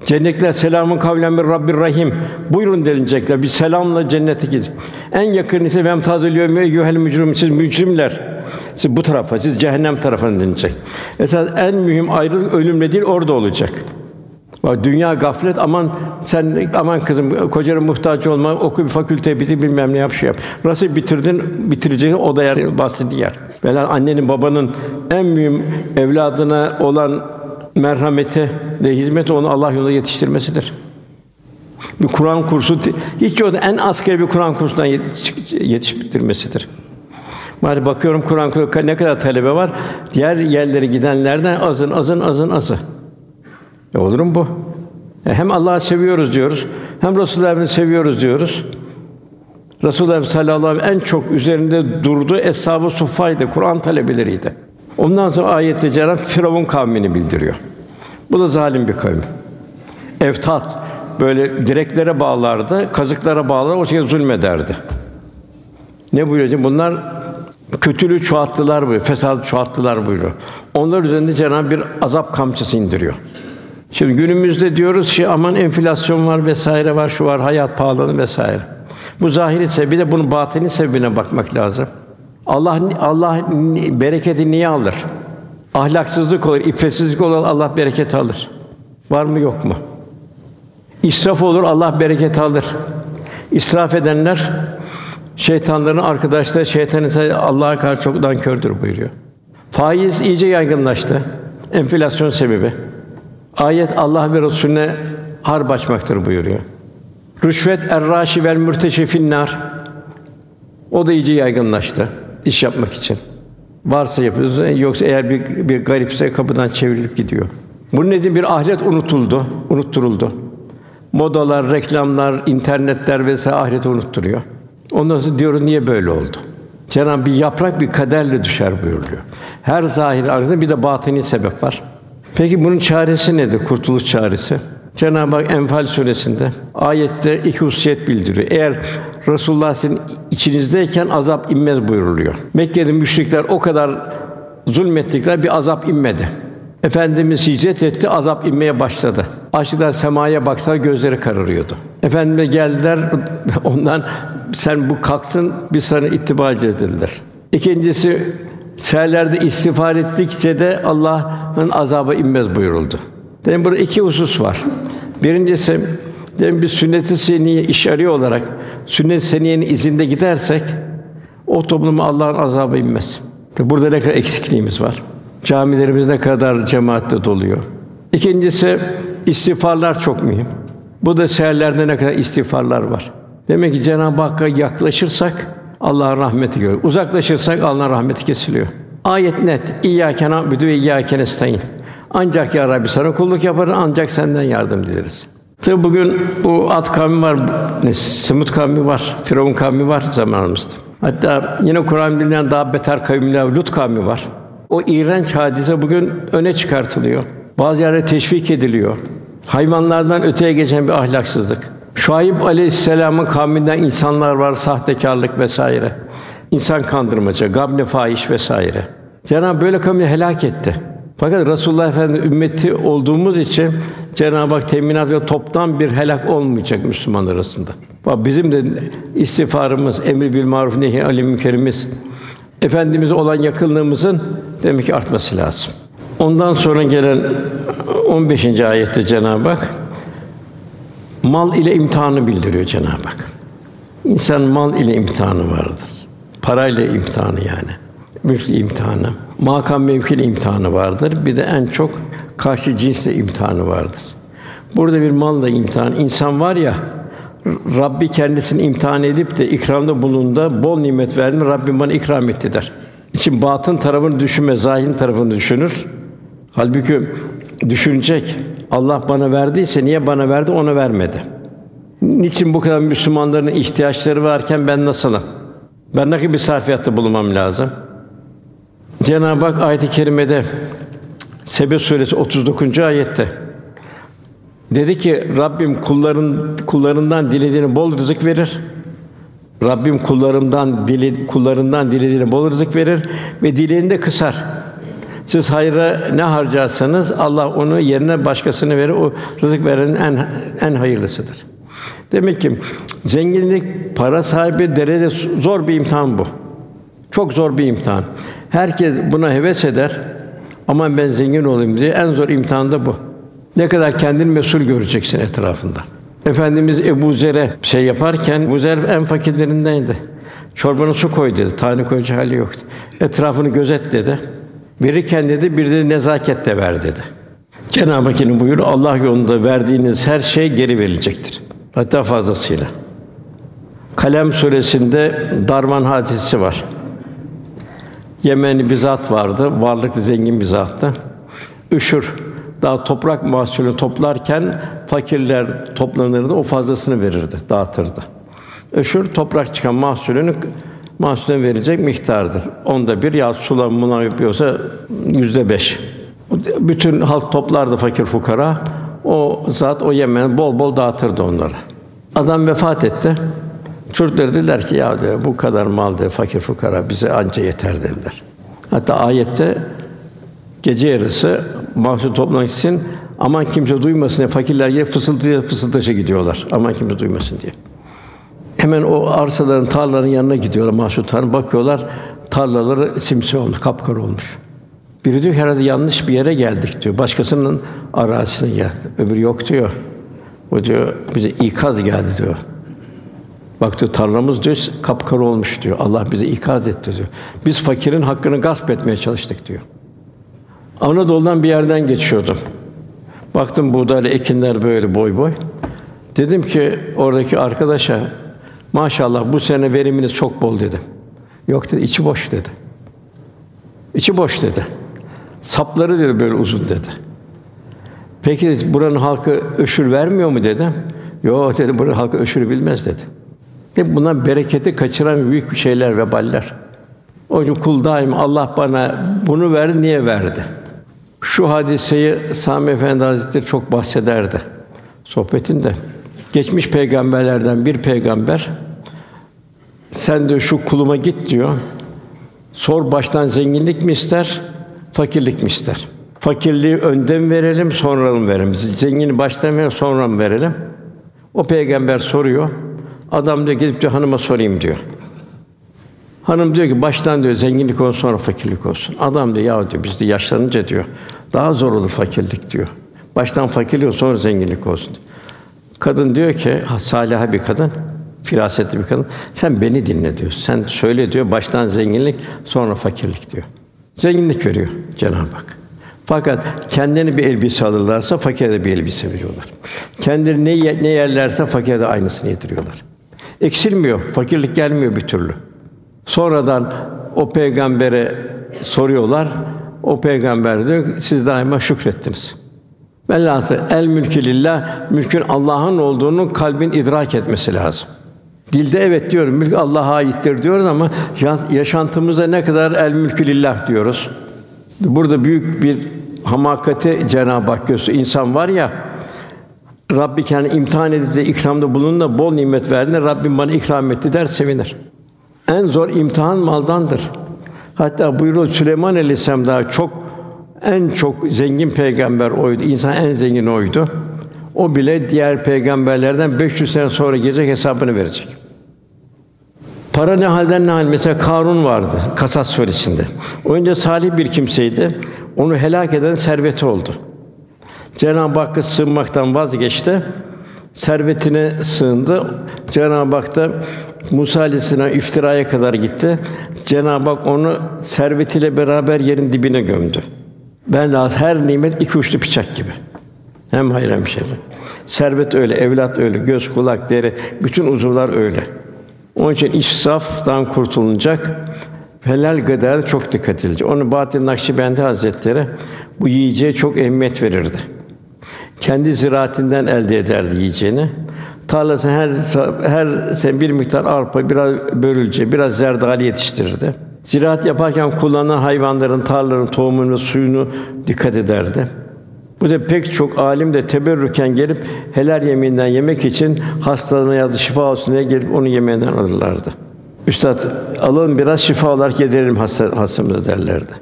Cennetler selamun kavlen bir Rabbir Rahim. Buyurun denilecekler. Bir selamla cennete gidin. En yakın ise vem tadil yevme yuhel mücrim siz mücrimler. Siz bu tarafa, siz cehennem tarafına denilecek. Esas en mühim ayrılık ölümle değil orada olacak. Bak dünya gaflet aman sen aman kızım kocana muhtaç olma oku bir fakülte bitir bilmem ne yap şey yap. Nasıl bitirdin bitireceğin o da yer bahsi diğer. Velhâsıl annenin babanın en mühim evladına olan merhameti ve hizmeti onu Allah yolunda yetiştirmesidir. Bir Kur'an kursu hiç yoksa en asgari bir Kur'an kursundan yetiştirmesidir. Maalesef bakıyorum Kur'an kursu ne kadar talebe var. Diğer yerlere gidenlerden azın azın azın azı. E olur mu bu? E hem Allah'ı seviyoruz diyoruz, hem Resulullah'ı seviyoruz diyoruz. Resulullah sallallahu aleyhi ve sellem en çok üzerinde durduğu eshab-ı Kur'an talebeleriydi. Ondan sonra ayette Cenab Firavun kavmini bildiriyor. Bu da zalim bir kavim. Eftat böyle direklere bağlardı, kazıklara bağlar, o şekilde zulmederdi. Ne buyuruyor? Bunlar kötülüğü çoğalttılar buyuruyor, fesat çoğalttılar buyuruyor. Onlar üzerinde Cenab bir azap kamçısı indiriyor. Şimdi günümüzde diyoruz ki aman enflasyon var vesaire var, şu var, hayat pahalanı vesaire. Bu zahiri sebebi de bunun batini sebebine bakmak lazım. Allah Allah bereketi niye alır? Ahlaksızlık olur, iffetsizlik olur, Allah bereket alır. Var mı yok mu? İsraf olur, Allah bereket alır. İsraf edenler şeytanların arkadaşları, şeytan ise Allah'a karşı çoktan kördür buyuruyor. Faiz iyice yaygınlaştı. Enflasyon sebebi. Ayet Allah ve Resulüne harp açmaktır buyuruyor. Rüşvet erraşi vel mürteşifin nar. O da iyice yaygınlaştı iş yapmak için. Varsa yapıyoruz, yoksa eğer bir, bir garipse kapıdan çevrilip gidiyor. Bunun nedeni bir ahiret unutuldu, unutturuldu. Modalar, reklamlar, internetler vesaire ahireti unutturuyor. Ondan sonra diyoruz niye böyle oldu? Cenab-ı bir yaprak bir kaderle düşer buyuruyor. Her zahir arkasında bir de batini sebep var. Peki bunun çaresi nedir? Kurtuluş çaresi. Cenab-ı Hak Enfal suresinde ayette iki hususiyet bildiriyor. Eğer Resulullah sizin içinizdeyken azap inmez buyuruluyor. Mekke'de müşrikler o kadar zulmettikler bir azap inmedi. Efendimiz hicret etti, azap inmeye başladı. Açlıktan semaya baksa gözleri kararıyordu. Efendime geldiler, [LAUGHS] ondan sen bu kalksın, biz sana ittiba edeceğiz dediler. İkincisi, seherlerde istiğfar ettikçe de Allah'ın azabı inmez buyuruldu. Dedim burada iki husus var. Birincisi dedim bir sünnet-i seniye iş arıyor olarak sünnet-i seniyenin izinde gidersek o topluma Allah'ın azabı inmez. Burada ne kadar eksikliğimiz var. Camilerimiz ne kadar cemaatle doluyor. İkincisi istiğfarlar çok mühim. Bu da seherlerde ne kadar istiğfarlar var. Demek ki Cenab-ı Hakk'a yaklaşırsak Allah'ın rahmeti görür. Uzaklaşırsak Allah'ın rahmeti kesiliyor. Ayet net. İyyâke na'budu ve iyyâke nestaîn. Ancak ya Rabbi sana kulluk yaparız, ancak senden yardım dileriz. Tabi bugün bu Ad kavmi var, ne, Semud kavmi var, Firavun kavmi var zamanımızda. Hatta yine Kur'an bilinen daha beter kavimler Lut kavmi var. O iğrenç hadise bugün öne çıkartılıyor. Bazı yerlere teşvik ediliyor. Hayvanlardan öteye geçen bir ahlaksızlık. Şuayb Aleyhisselam'ın kavminden insanlar var, sahtekarlık vesaire. İnsan kandırmaca, gabne fahiş vesaire. Cenab-ı böyle kavmi helak etti. Fakat Resulullah Efendimiz ümmeti olduğumuz için Cenab-ı Hak teminat ve toptan bir helak olmayacak Müslümanlar arasında. Bak bizim de istiğfarımız, emri bil maruf nehi anil münkerimiz efendimize olan yakınlığımızın demek ki artması lazım. Ondan sonra gelen 15. ayette Cenab-ı Hak mal ile imtihanı bildiriyor Cenab-ı Hak. İnsan mal ile imtihanı vardır. Parayla imtihanı yani. Mülk imtihanı. Makam mevki imtihanı vardır. Bir de en çok karşı cinsle imtihanı vardır. Burada bir malla imtihan. İnsan var ya Rabbi kendisini imtihan edip de ikramda bulunduğunda bol nimet verdi mi Rabbim bana ikram etti der. İçin batın tarafını düşünme, zahirin tarafını düşünür. Halbuki düşünecek. Allah bana verdiyse niye bana verdi, ona vermedi. Niçin bu kadar Müslümanların ihtiyaçları varken ben nasılım? Ben ne gibi sarfiyatta bulunmam lazım? Cenab-ı Hak ayet-i kerimede Sebe suresi 39. ayette dedi ki Rabbim kulların kullarından dilediğini bol rızık verir. Rabbim kullarımdan dili kullarından dilediğini bol rızık verir ve dileğini de kısar. Siz hayra ne harcarsanız Allah onu yerine başkasını verir. O rızık verenin en en hayırlısıdır. Demek ki zenginlik, para sahibi derece zor bir imtihan bu. Çok zor bir imtihan. Herkes buna heves eder. Aman ben zengin olayım diye en zor imtihan da bu. Ne kadar kendini mesul göreceksin etrafında. Efendimiz Ebu Zer'e şey yaparken Ebu Zer en fakirlerindendi. Çorbanı su koy dedi. Tane koyacak hali yoktu. Etrafını gözet dedi. Verirken dedi bir de nezaket de ver dedi. Cenab-ı Hakk'ın buyuru Allah yolunda verdiğiniz her şey geri verilecektir. Hatta fazlasıyla. Kalem suresinde Darman hadisi var. Yemenli bir zat vardı, varlıklı zengin bir zattı. Üşür, daha toprak mahsulünü toplarken fakirler toplanırdı, o fazlasını verirdi, dağıtırdı. Öşür toprak çıkan mahsulünü mahsulüne verecek miktardır. Onda bir ya sulamına yapıyorsa yüzde beş. Bütün halk toplardı fakir fukara. O zat o yemen bol bol dağıtırdı onlara. Adam vefat etti. Çocuklar dediler ki ya diyor, bu kadar mal de fakir fukara bize anca yeter dediler. Hatta ayette gece yarısı mahsul toplamak için aman kimse duymasın diye fakirler yer fısıltıya fısıldaşa gidiyorlar. Aman kimse duymasın diye. Hemen o arsaların, tarlaların yanına gidiyorlar mahsul bakıyorlar tarlaları simsiyah olmuş, kapkara olmuş. Biri diyor herhalde yanlış bir yere geldik diyor. Başkasının arazisine geldi. Öbürü yok diyor. O diyor bize ikaz geldi diyor. Bak diyor tarlamız diyor kapkara olmuş diyor. Allah bize ikaz etti diyor. Biz fakirin hakkını gasp etmeye çalıştık diyor. Anadolu'dan bir yerden geçiyordum. Baktım buğdaylı ekinler böyle boy boy. Dedim ki oradaki arkadaşa maşallah bu sene veriminiz çok bol dedim. Yok dedi içi boş dedi. İçi boş dedi. Sapları dedi böyle uzun dedi. Peki buranın halkı öşür vermiyor mu dedim. Yok dedi buranın halkı öşürü bilmez dedi. Hep bundan bereketi kaçıran büyük bir şeyler ve baller. O için kul daim Allah bana bunu verdi niye verdi? Şu hadiseyi Sami Efendi Hazretleri çok bahsederdi sohbetinde. Geçmiş peygamberlerden bir peygamber sen de şu kuluma git diyor. Sor baştan zenginlik mi ister, fakirlik mi ister? Fakirliği önden verelim, sonra mı verelim? Zengini baştan verelim, sonra mı verelim? O peygamber soruyor. Adam diyor gidip diyor hanıma sorayım diyor. Hanım diyor ki baştan diyor zenginlik olsun sonra fakirlik olsun. Adam diyor ya diyor biz de yaşlanınca diyor daha zor olur fakirlik diyor. Baştan fakirlik sonra zenginlik olsun. Kadın diyor ki salih bir kadın, firasetli bir kadın. Sen beni dinle diyor. Sen söyle diyor baştan zenginlik sonra fakirlik diyor. Zenginlik veriyor Cenab-ı Hak. Fakat kendini bir elbise alırlarsa fakire de bir elbise veriyorlar. Kendileri ne, ne yerlerse fakire de aynısını yediriyorlar. Eksilmiyor, fakirlik gelmiyor bir türlü. Sonradan o peygambere soruyorlar. O peygamber diyor siz daima şükrettiniz. Velhâsıl el mülkü lillah, mülkün Allah'ın olduğunu kalbin idrak etmesi lazım. Dilde evet diyorum, mülk Allah'a aittir diyoruz ama ya- yaşantımızda ne kadar el mülkü lillah diyoruz. Burada büyük bir hamakati Cenab-ı Hak gösteriyor. İnsan var ya, Rabbi kendi imtihan edip de ikramda bulunun da bol nimet verdiğinde Rabbim bana ikram etti der sevinir. En zor imtihan maldandır. Hatta buyuruyor Süleyman Aleyhisselam daha çok en çok zengin peygamber oydu. İnsan en zengin oydu. O bile diğer peygamberlerden 500 sene sonra gelecek hesabını verecek. Para ne halden ne hal. Mesela Karun vardı Kasas suresinde. Önce salih bir kimseydi. Onu helak eden serveti oldu. Cenab-ı Hakk'a sığınmaktan vazgeçti. Servetine sığındı. Cenab-ı Hak da Musa Aleyhisselam iftiraya kadar gitti. Cenab-ı Hak onu servetiyle beraber yerin dibine gömdü. Ben her nimet iki uçlu bıçak gibi. Hem hayır hem şer. Servet öyle, evlat öyle, göz, kulak, deri, bütün uzuvlar öyle. Onun için israftan kurtulunacak. Helal gıdaya çok dikkat edilecek. Onu Bahattin Nakşibendi Hazretleri bu yiyeceğe çok ehemmiyet verirdi. Kendi ziraatinden elde ederdi yiyeceğini. Tarlası her her sene bir miktar arpa, biraz börülce, biraz zerdali yetiştirirdi. Ziraat yaparken kullanılan hayvanların, tarlaların tohumunu, suyunu dikkat ederdi. Bu da pek çok alim de teberrüken gelip helal yeminden yemek için hastalığına ya da şifa olsun diye gelip onu yemeğinden alırlardı. Üstad alın biraz şifa olarak yedirelim hasta, hastamıza derlerdi.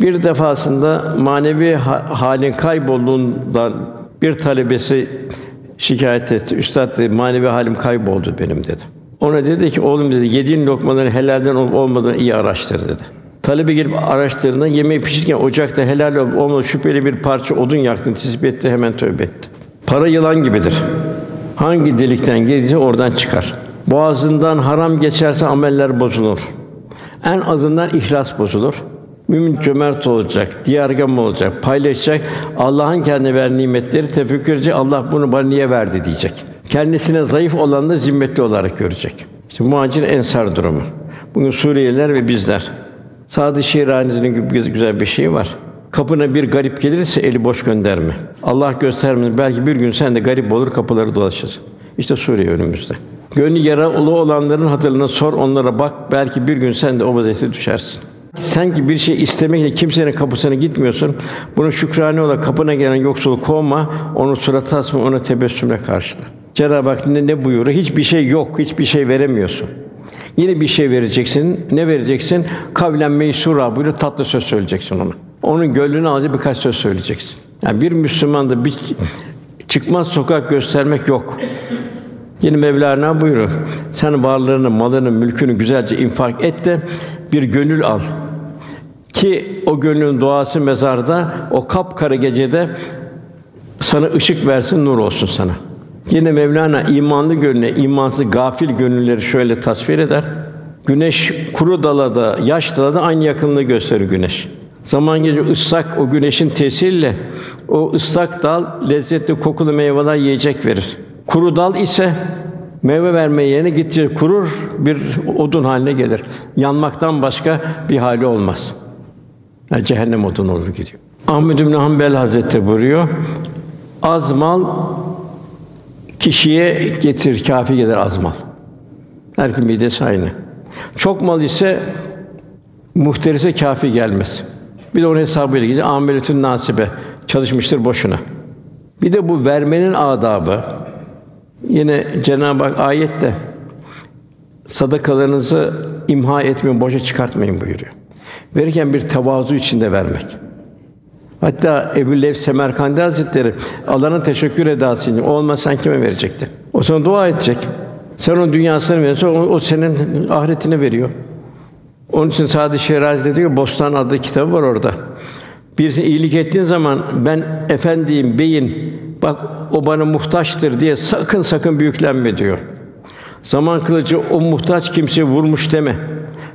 Bir defasında manevi ha- halin kaybolduğundan bir talebesi şikayet etti. Üstad dedi, manevi halim kayboldu benim dedi. Ona dedi ki oğlum dedi yediğin lokmaların helalden olup olmadığını iyi araştır dedi. Talebe gelip araştırdığında yemeği pişirirken ocakta helal olup olmadığı şüpheli bir parça odun yaktın tespit etti hemen tövbe etti. Para yılan gibidir. Hangi delikten gelirse oradan çıkar. Boğazından haram geçerse ameller bozulur. En azından ihlas bozulur. Mümin cömert olacak, diyargam olacak, paylaşacak. Allah'ın kendine verdiği nimetleri tefekkür edecek. Allah bunu bana niye verdi diyecek. Kendisine zayıf olanı zimmetli olarak görecek. İşte muhacir ensar durumu. Bugün Suriyeliler ve bizler. Sadı Şiirani'nin gibi güzel bir şey var. Kapına bir garip gelirse eli boş gönderme. Allah göstermez belki bir gün sen de garip olur kapıları dolaşırsın. İşte Suriye önümüzde. Gönlü yaralı olanların hatırına sor, onlara bak. Belki bir gün sen de o vaziyete düşersin. Sanki bir şey istemekle kimsenin kapısına gitmiyorsun. Bunu şükrane olarak kapına gelen yoksulu kovma, onu suratı asma, ona tebessümle karşıla. Cenab-ı Hak ne, ne buyuruyor? Hiçbir şey yok, hiçbir şey veremiyorsun. Yine bir şey vereceksin. Ne vereceksin? Kavlen meysura buyuruyor, tatlı söz söyleyeceksin ona. Onun gönlünü alacak birkaç söz söyleyeceksin. Yani bir Müslüman da bir çıkmaz sokak göstermek yok. Yine Mevlana buyuruyor. Sen varlığını, malını, mülkünü güzelce infak et de bir gönül al. Ki o gönlün duası mezarda, o kapkara gecede sana ışık versin, nur olsun sana. Yine Mevlana imanlı gönlüne, imansız gafil gönülleri şöyle tasvir eder. Güneş kuru dalada, yaş dalada aynı yakınlığı gösterir güneş. Zaman gece ıslak o güneşin tesiriyle o ıslak dal lezzetli kokulu meyveler yiyecek verir. Kuru dal ise meyve vermeye yerine gittikçe kurur, bir odun haline gelir. Yanmaktan başka bir hali olmaz. Yani cehennem odun olur gidiyor. Ahmed bin Hanbel Hazretleri buyuruyor. Az mal kişiye getir, kafi gelir az mal. Herkesin midesi aynı. Çok mal ise muhterise kafi gelmez. Bir de onun hesabıyla gidecek. Ameletün nasibe çalışmıştır boşuna. Bir de bu vermenin adabı. Yine Cenab-ı Hak ayette sadakalarınızı imha etmeyin, boşa çıkartmayın buyuruyor. Verirken bir tevazu içinde vermek. Hatta Ebu Lev Semerkandi Hazretleri Allah'ın teşekkür edası için o olmasa sen kime verecektin? O sana dua edecek. Sen onun dünyasını verirsen o, o senin ahiretini veriyor. Onun için Sadi Şirazi diyor Bostan adlı kitabı var orada. Birisine iyilik ettiğin zaman ben efendiyim, beyin, bak o bana muhtaçtır diye sakın sakın büyüklenme diyor. Zaman kılıcı o muhtaç kimseyi vurmuş deme.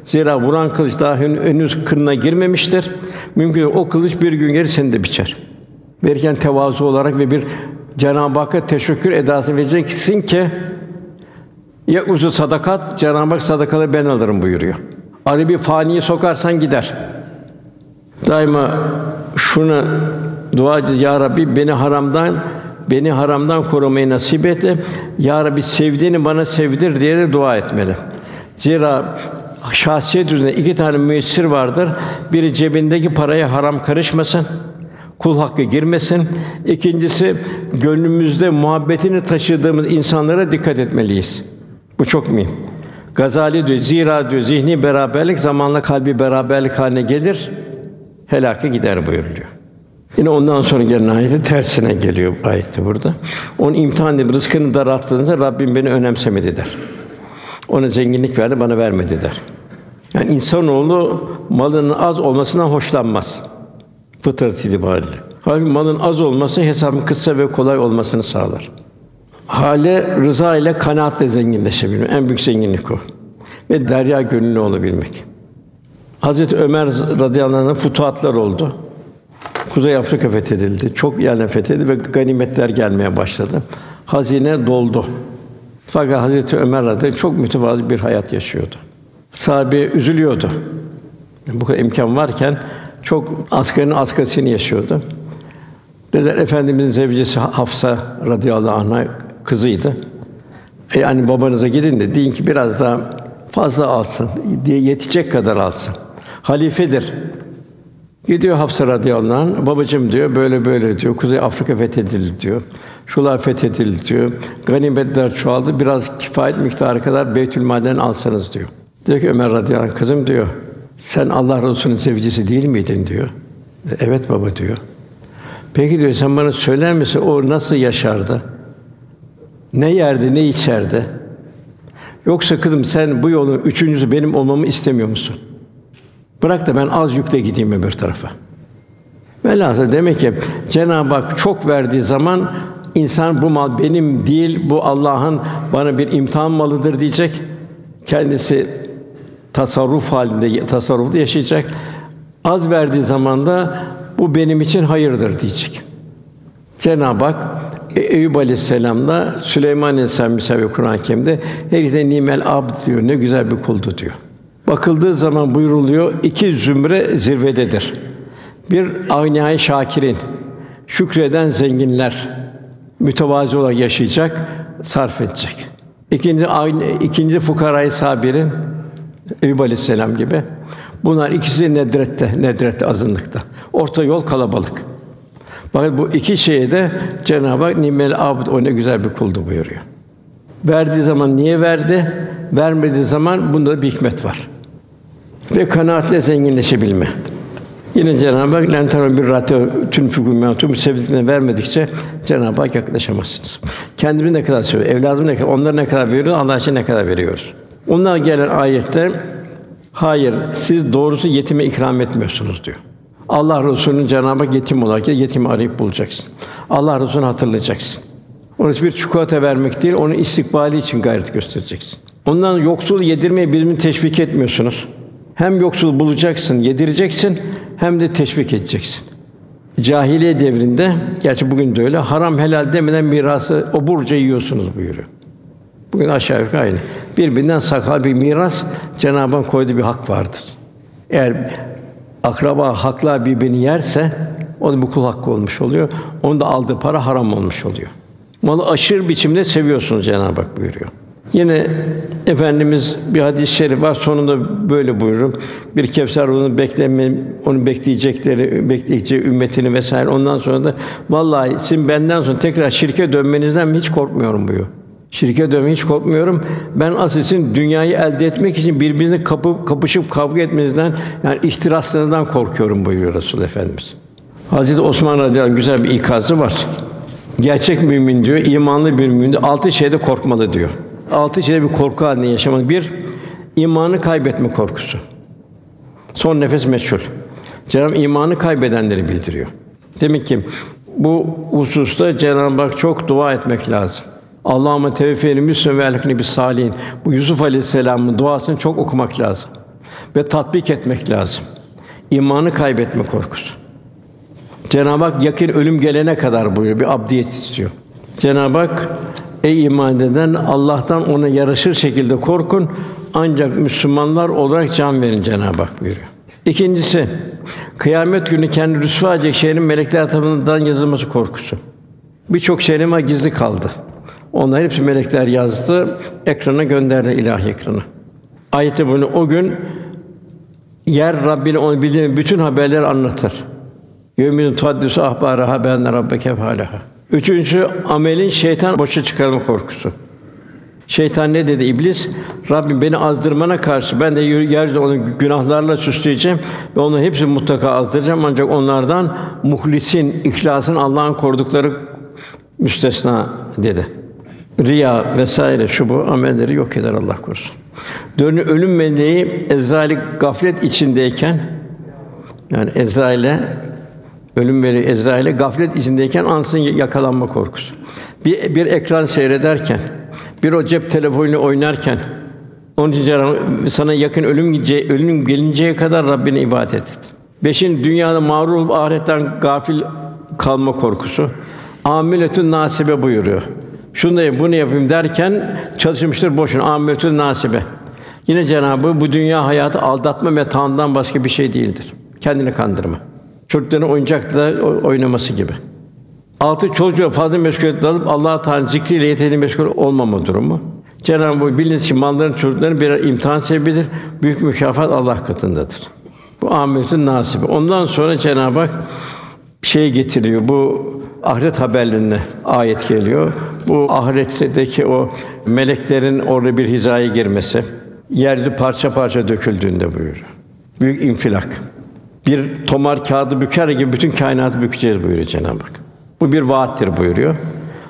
Zira vuran kılıç daha henüz kınına girmemiştir. Mümkün. O kılıç bir gün gelir seni de biçer. Verirken tevazu olarak ve bir Cenab-ı Hakk'a teşekkür edası vereceksin ki ya uzu sadakat Cenab-ı Hak sadakaları ben alırım buyuruyor. Arı bir faniye sokarsan gider. Daima şunu dua edeceğiz. Ya Rabbi beni haramdan beni haramdan korumayı nasip et. Ya Rabbi sevdiğini bana sevdir diye de dua etmeli. Zira şahsiyet üzerinde iki tane müessir vardır. Biri cebindeki paraya haram karışmasın. Kul hakkı girmesin. İkincisi gönlümüzde muhabbetini taşıdığımız insanlara dikkat etmeliyiz. Bu çok mühim. Gazali diyor, zira diyor zihni beraberlik zamanla kalbi beraberlik haline gelir, helaka gider buyuruluyor. Yine ondan sonra gelen ayette tersine geliyor ayette burada. Onun imtihan edip rızkını daralttığınızda Rabbim beni önemsemedi der. Ona zenginlik verdi, bana vermedi der. Yani insanoğlu malının az olmasından hoşlanmaz. Fıtrat itibariyle. Halbuki malın az olması hesabın kısa ve kolay olmasını sağlar. Hale rıza ile kanaatle zenginleşebilmek. En büyük zenginlik o. Ve derya gönüllü olabilmek. Hazreti Ömer radıyallahu anh'ın futuhatlar oldu. Kuzey Afrika fethedildi. Çok yerler fethedildi ve ganimetler gelmeye başladı. Hazine doldu. Fakat Hazreti Ömer radıyallahu çok mütevazı bir hayat yaşıyordu. Sahabe üzülüyordu. Bu kadar imkan varken çok askerin askasını yaşıyordu. Dediler Efendimizin zevcesi Hafsa radıyallahu anh'a kızıydı. E yani babanıza gidin de deyin ki biraz daha fazla alsın diye yetecek kadar alsın. Halifedir. Gidiyor Hafsa radıyallahu anh, babacığım diyor, böyle böyle diyor, Kuzey Afrika fethedildi diyor. Şular fethedildi diyor. Ganimetler çoğaldı, biraz kifayet miktarı kadar Beytülmal'den alsanız diyor. Diyor ki Ömer radıyallahu anh, kızım diyor, sen Allah Resulü'nün sevgisi değil miydin diyor. Evet baba diyor. Peki diyor, sen bana söyler misin o nasıl yaşardı? Ne yerdi, ne içerdi? Yoksa kızım sen bu yolun üçüncüsü benim olmamı istemiyor musun? Bırak da ben az yükle gideyim öbür tarafa. Velhâsıl demek ki Cenab-ı Hak çok verdiği zaman insan bu mal benim değil, bu Allah'ın bana bir imtihan malıdır diyecek. Kendisi tasarruf halinde tasarrufta yaşayacak. Az verdiği zaman da bu benim için hayırdır diyecek. Cenab-ı Hak e, Eyüp Aleyhisselam'la Süleyman Aleyhisselam misal Kur'an-ı Kerim'de her ikisi nimel abd diyor. Ne güzel bir kuldu diyor. Bakıldığı zaman buyuruluyor iki zümre zirvededir. Bir aynâ şakirin şükreden zenginler mütevazi olarak yaşayacak, sarf edecek. İkinci aynı ikinci fukarayı sabirin Eyüp Aleyhisselam gibi. Bunlar ikisi nedrette, nedrette azınlıkta. Orta yol kalabalık. Fakat bu iki şeye de Cenab-ı Hak nimel abd o ne güzel bir kuldu buyuruyor. Verdiği zaman niye verdi? Vermediği zaman bunda bir hikmet var. Ve kanaatle zenginleşebilme. Yine Cenab-ı Hak lentara bir ratio tüm fügûmâtum sevdiklerine vermedikçe Cenab-ı Hak yaklaşamazsınız. Kendimi ne kadar seviyor, evladımı ne kadar, onlara ne kadar veriyor, Allah için ne kadar veriyoruz. Onlar gelen ayette hayır siz doğrusu yetime ikram etmiyorsunuz diyor. Allah Resulü'nün Cenab-ı Hak yetim olarak yetimi arayıp bulacaksın. Allah Resulü'nü hatırlayacaksın. Ona bir çikolata vermek değil, onun istikbali için gayret göstereceksin. Ondan yoksul yedirmeye birbirini teşvik etmiyorsunuz. Hem yoksul bulacaksın, yedireceksin, hem de teşvik edeceksin. Cahiliye devrinde, gerçi bugün de öyle, haram helal demeden mirası oburca yiyorsunuz buyuruyor. Bugün aşağı yukarı aynı. Birbirinden sakal bir miras Cenab-ı Hak koyduğu bir hak vardır. Eğer akraba hakla birbirini yerse o da bu kul hakkı olmuş oluyor. Onun da aldığı para haram olmuş oluyor. Malı aşırı biçimde seviyorsunuz Cenab-ı Hak buyuruyor. Yine efendimiz bir hadis-i şerif var sonunda böyle buyurur. Bir Kevser onu bekleme onu bekleyecekleri bekleyeceği ümmetini vesaire ondan sonra da vallahi sizin benden sonra tekrar şirke dönmenizden hiç korkmuyorum buyuruyor. Şirke dönmeye hiç korkmuyorum. Ben asıl sizin dünyayı elde etmek için birbirinizle kapı, kapışıp kavga etmenizden yani ihtiraslarından korkuyorum buyuruyor Resul Efendimiz. Hazreti Osman radıyallahu güzel bir ikazı var. Gerçek mümin diyor, imanlı bir mümin diyor, altı şeyde korkmalı diyor. Altı şeyde bir korku halinde yaşamalı. Bir, imanı kaybetme korkusu. Son nefes meçhul. Cenab-ı imanı kaybedenleri bildiriyor. Demek ki bu hususta Cenab-ı Hak çok dua etmek lazım. Allahümme tevfeni müslüm ve elhikni bis salihin. Bu Yusuf Aleyhisselam'ın duasını çok okumak lazım ve tatbik etmek lazım. İmanı kaybetme korkusu. Cenab-ı Hak yakın ölüm gelene kadar buyuruyor. Bir abdiyet istiyor. Cenab-ı Hak ey iman eden Allah'tan ona yaraşır şekilde korkun ancak Müslümanlar olarak can verin Cenab-ı Hak buyuruyor. İkincisi kıyamet günü kendi rüsva edecek şeyin melekler tarafından yazılması korkusu. Birçok şeyin gizli kaldı. Onlar hepsi melekler yazdı, ekrana gönderdi ilahi ekrana. Ayette bunu o gün yer Rabbini onu bildiğin bütün haberleri anlatır. Yevmün tuhaddisu ahbaraha ben rabbeke falaha. Üçüncü amelin şeytan boşa çıkarma korkusu. Şeytan ne dedi iblis? Rabbim beni azdırmana karşı ben de yeryüzünde onu günahlarla süsleyeceğim ve onu hepsini mutlaka azdıracağım ancak onlardan muhlisin, ihlasın Allah'ın korudukları müstesna dedi. Riya vesaire şu bu amelleri yok eder Allah korusun. Dönü ölüm meleği Ezrail gaflet içindeyken yani Ezrail'e ölüm meleği Ezrail'e gaflet içindeyken ansın yakalanma korkusu. Bir bir ekran seyrederken, bir o cep telefonuyla oynarken onun için sana yakın ölüm ölüm gelinceye kadar Rabbine ibadet et. Beşin dünyada mağrur olup ahiretten gafil kalma korkusu. Amiletün nasibe buyuruyor. Şunu da bunu yapayım derken çalışmıştır boşuna. Amiletün nasibe. Yine Cenabı bu dünya hayatı aldatma metağından başka bir şey değildir. Kendini kandırma. Çocukların oyuncakla oynaması gibi. Altı çocuğa fazla meşgul dalıp Allah Teala zikriyle yeterli meşgul olmama durumu. Cenab-ı Hak biliniz ki malların çocukların birer imtihan sebebidir. Büyük mükafat Allah katındadır. Bu ahiretin nasibi. Ondan sonra Cenab-ı Hak şey getiriyor. Bu ahiret haberlerine ayet geliyor. Bu ahiretteki o meleklerin orada bir hizaya girmesi, yeryüzü parça parça döküldüğünde buyuruyor. Büyük infilak. Bir tomar kağıdı büker gibi bütün kainatı bükeceğiz buyuruyor Cenab-ı Hak. Bu bir vaattir buyuruyor.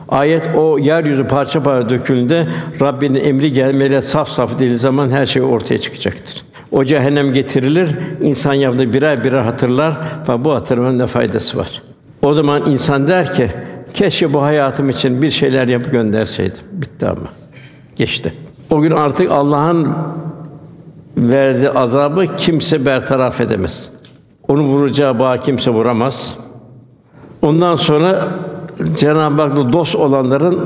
Ayet o yeryüzü parça parça döküldüğünde Rabbinin emri gelmeyle saf saf değil zaman her şey ortaya çıkacaktır. O cehennem getirilir, insan yaptığı birer birer hatırlar ve bu hatırlamanın ne faydası var? O zaman insan der ki, keşke bu hayatım için bir şeyler yapıp gönderseydim. Bitti ama. Geçti. O gün artık Allah'ın verdiği azabı kimse bertaraf edemez. Onu vuracağı bağ kimse vuramaz. Ondan sonra Cenab-ı Hak'la dost olanların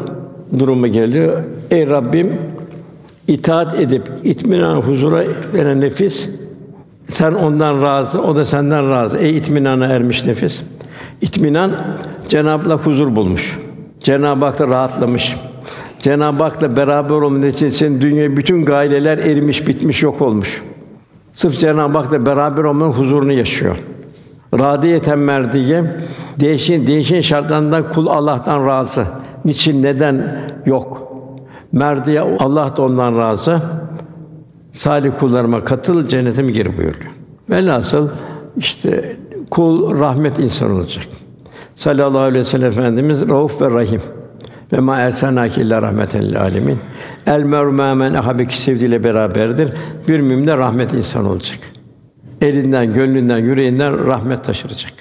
durumu geliyor. Ey Rabbim itaat edip itminan huzura veren nefis sen ondan razı, o da senden razı. Ey itminana ermiş nefis. İtminan Cenab-ı Hak huzur bulmuş. Cenab-ı Hak'ta rahatlamış. Cenab-ı Hak'la beraber olma için dünya bütün gayeler erimiş, bitmiş, yok olmuş. Sırf Cenab-ı Hak'la beraber olmanın huzurunu yaşıyor. Radiyeten merdiye değişen değişen şartlarından kul Allah'tan razı. Niçin neden yok? Merdiye Allah da ondan razı. Salih kullarıma katıl cennetime gir buyuruyor. Velhasıl işte kul rahmet insan olacak. Sallallahu aleyhi ve sellem Efendimiz Rauf ve Rahim. Ve ma ersenâke illa rahmeten lil alemin. El meru men ahabeki sevdiğiyle beraberdir. Bir mümin de rahmet insan olacak. Elinden, gönlünden, yüreğinden rahmet taşıracak.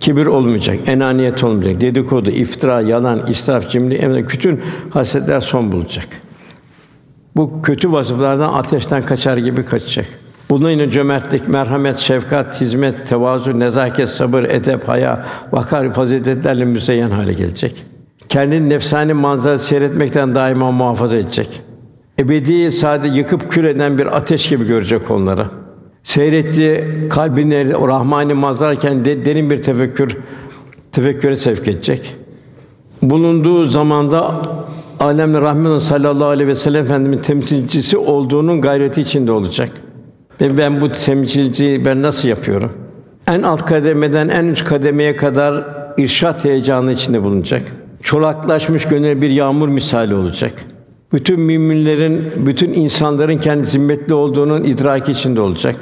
Kibir olmayacak, enaniyet olmayacak, dedikodu, iftira, yalan, israf, cimri, bütün hasetler son bulacak. Bu kötü vasıflardan ateşten kaçar gibi kaçacak. Bunun yine cömertlik, merhamet, şefkat, hizmet, tevazu, nezaket, sabır, edep, haya, vakar faziletlerle müzeyyen hale gelecek. Kendini nefsani manzara seyretmekten daima muhafaza edecek. Ebedi sade yıkıp kül eden bir ateş gibi görecek onları. Seyrettiği kalbine o rahmani manzarayken derin bir tefekkür tefekküre sevk edecek. Bulunduğu zamanda alemle rahmet sallallahu aleyhi ve sellem efendimin temsilcisi olduğunun gayreti içinde olacak. Ve ben bu temsilciyi ben nasıl yapıyorum? En alt kademeden en üst kademeye kadar irşat heyecanı içinde bulunacak. Çolaklaşmış gönül bir yağmur misali olacak. Bütün müminlerin, bütün insanların kendi zimmetli olduğunun idraki içinde olacak.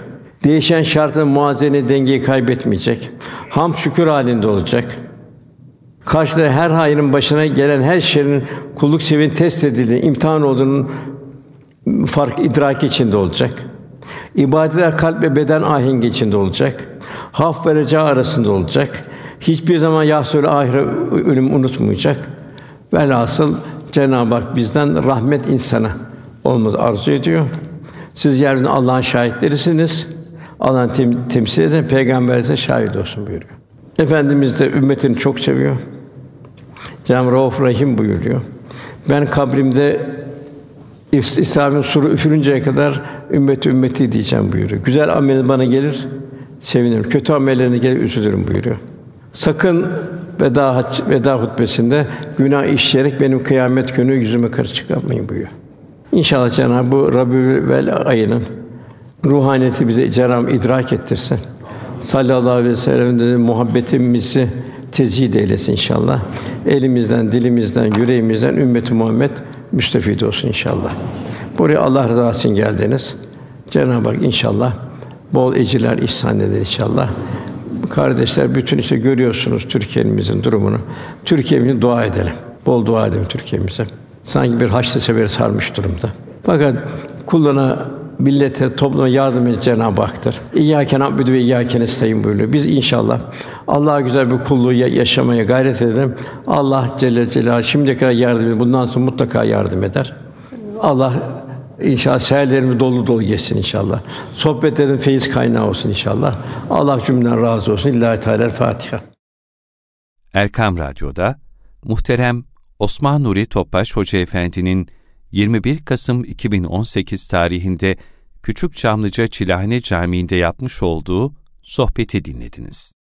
Değişen şartın muazene dengeyi kaybetmeyecek. Ham şükür halinde olacak. Karşıda her hayrın başına gelen her şeyin kulluk seviyesi test edildiği, imtihan olduğunun fark idraki içinde olacak. İbadetler kalp ve beden ahengi içinde olacak. Haf ve arasında olacak. Hiçbir zaman yahsul ahire ölüm unutmayacak. Velhasıl Cenab-ı Hak bizden rahmet insana olmamızı arzu ediyor. Siz yeryüzünde Allah'ın şahitlerisiniz. Allah'ın tem- temsil eden peygamberimize şahit olsun buyuruyor. Efendimiz de ümmetini çok seviyor. Cenab-ı Rauf Rahim buyuruyor. Ben kabrimde İs- İslam'ın suru üfürünceye kadar ümmeti ümmeti diyeceğim buyuruyor. Güzel amelin bana gelir, sevinirim. Kötü amellerine gelir, üzülürüm buyuruyor. Sakın veda veda hutbesinde günah işleyerek benim kıyamet günü yüzüme karşı çıkarmayın buyuruyor. İnşallah Cenab-ı bu Rabiül ayının ruhaniyeti bize Cenab-ı idrak ettirsin. Sallallahu aleyhi ve sellem'in muhabbetimizi tezid eylesin inşallah. Elimizden, dilimizden, yüreğimizden ümmeti Muhammed müstefid olsun inşallah. Buraya Allah rızası için geldiniz. Cenab-ı Hak inşallah bol ecirler ihsan eder inşallah. Kardeşler bütün işte görüyorsunuz Türkiye'mizin durumunu. Türkiye'mize dua edelim. Bol dua edelim Türkiye'mize. Sanki bir haçlı seferi sarmış durumda. Fakat kuluna, millete, topluma yardım eden Cenab-ı Hak'tır. İyyâke na'budu ve iyyâke nestaîn buyuruyor. Biz inşallah Allah'a güzel bir kulluğu ya- yaşamaya gayret edelim. Allah Celle Celaluhu şimdiye kadar yardım ediyor. Bundan sonra mutlaka yardım eder. Allah inşallah seherlerimiz dolu dolu geçsin inşallah. Sohbetlerin feyiz kaynağı olsun inşallah. Allah cümleden razı olsun. İllahi Teala Fatiha. Erkam Radyo'da muhterem Osman Nuri Topbaş Hoca Efendi'nin 21 Kasım 2018 tarihinde Küçük Çamlıca Çilahane Camii'nde yapmış olduğu sohbeti dinlediniz.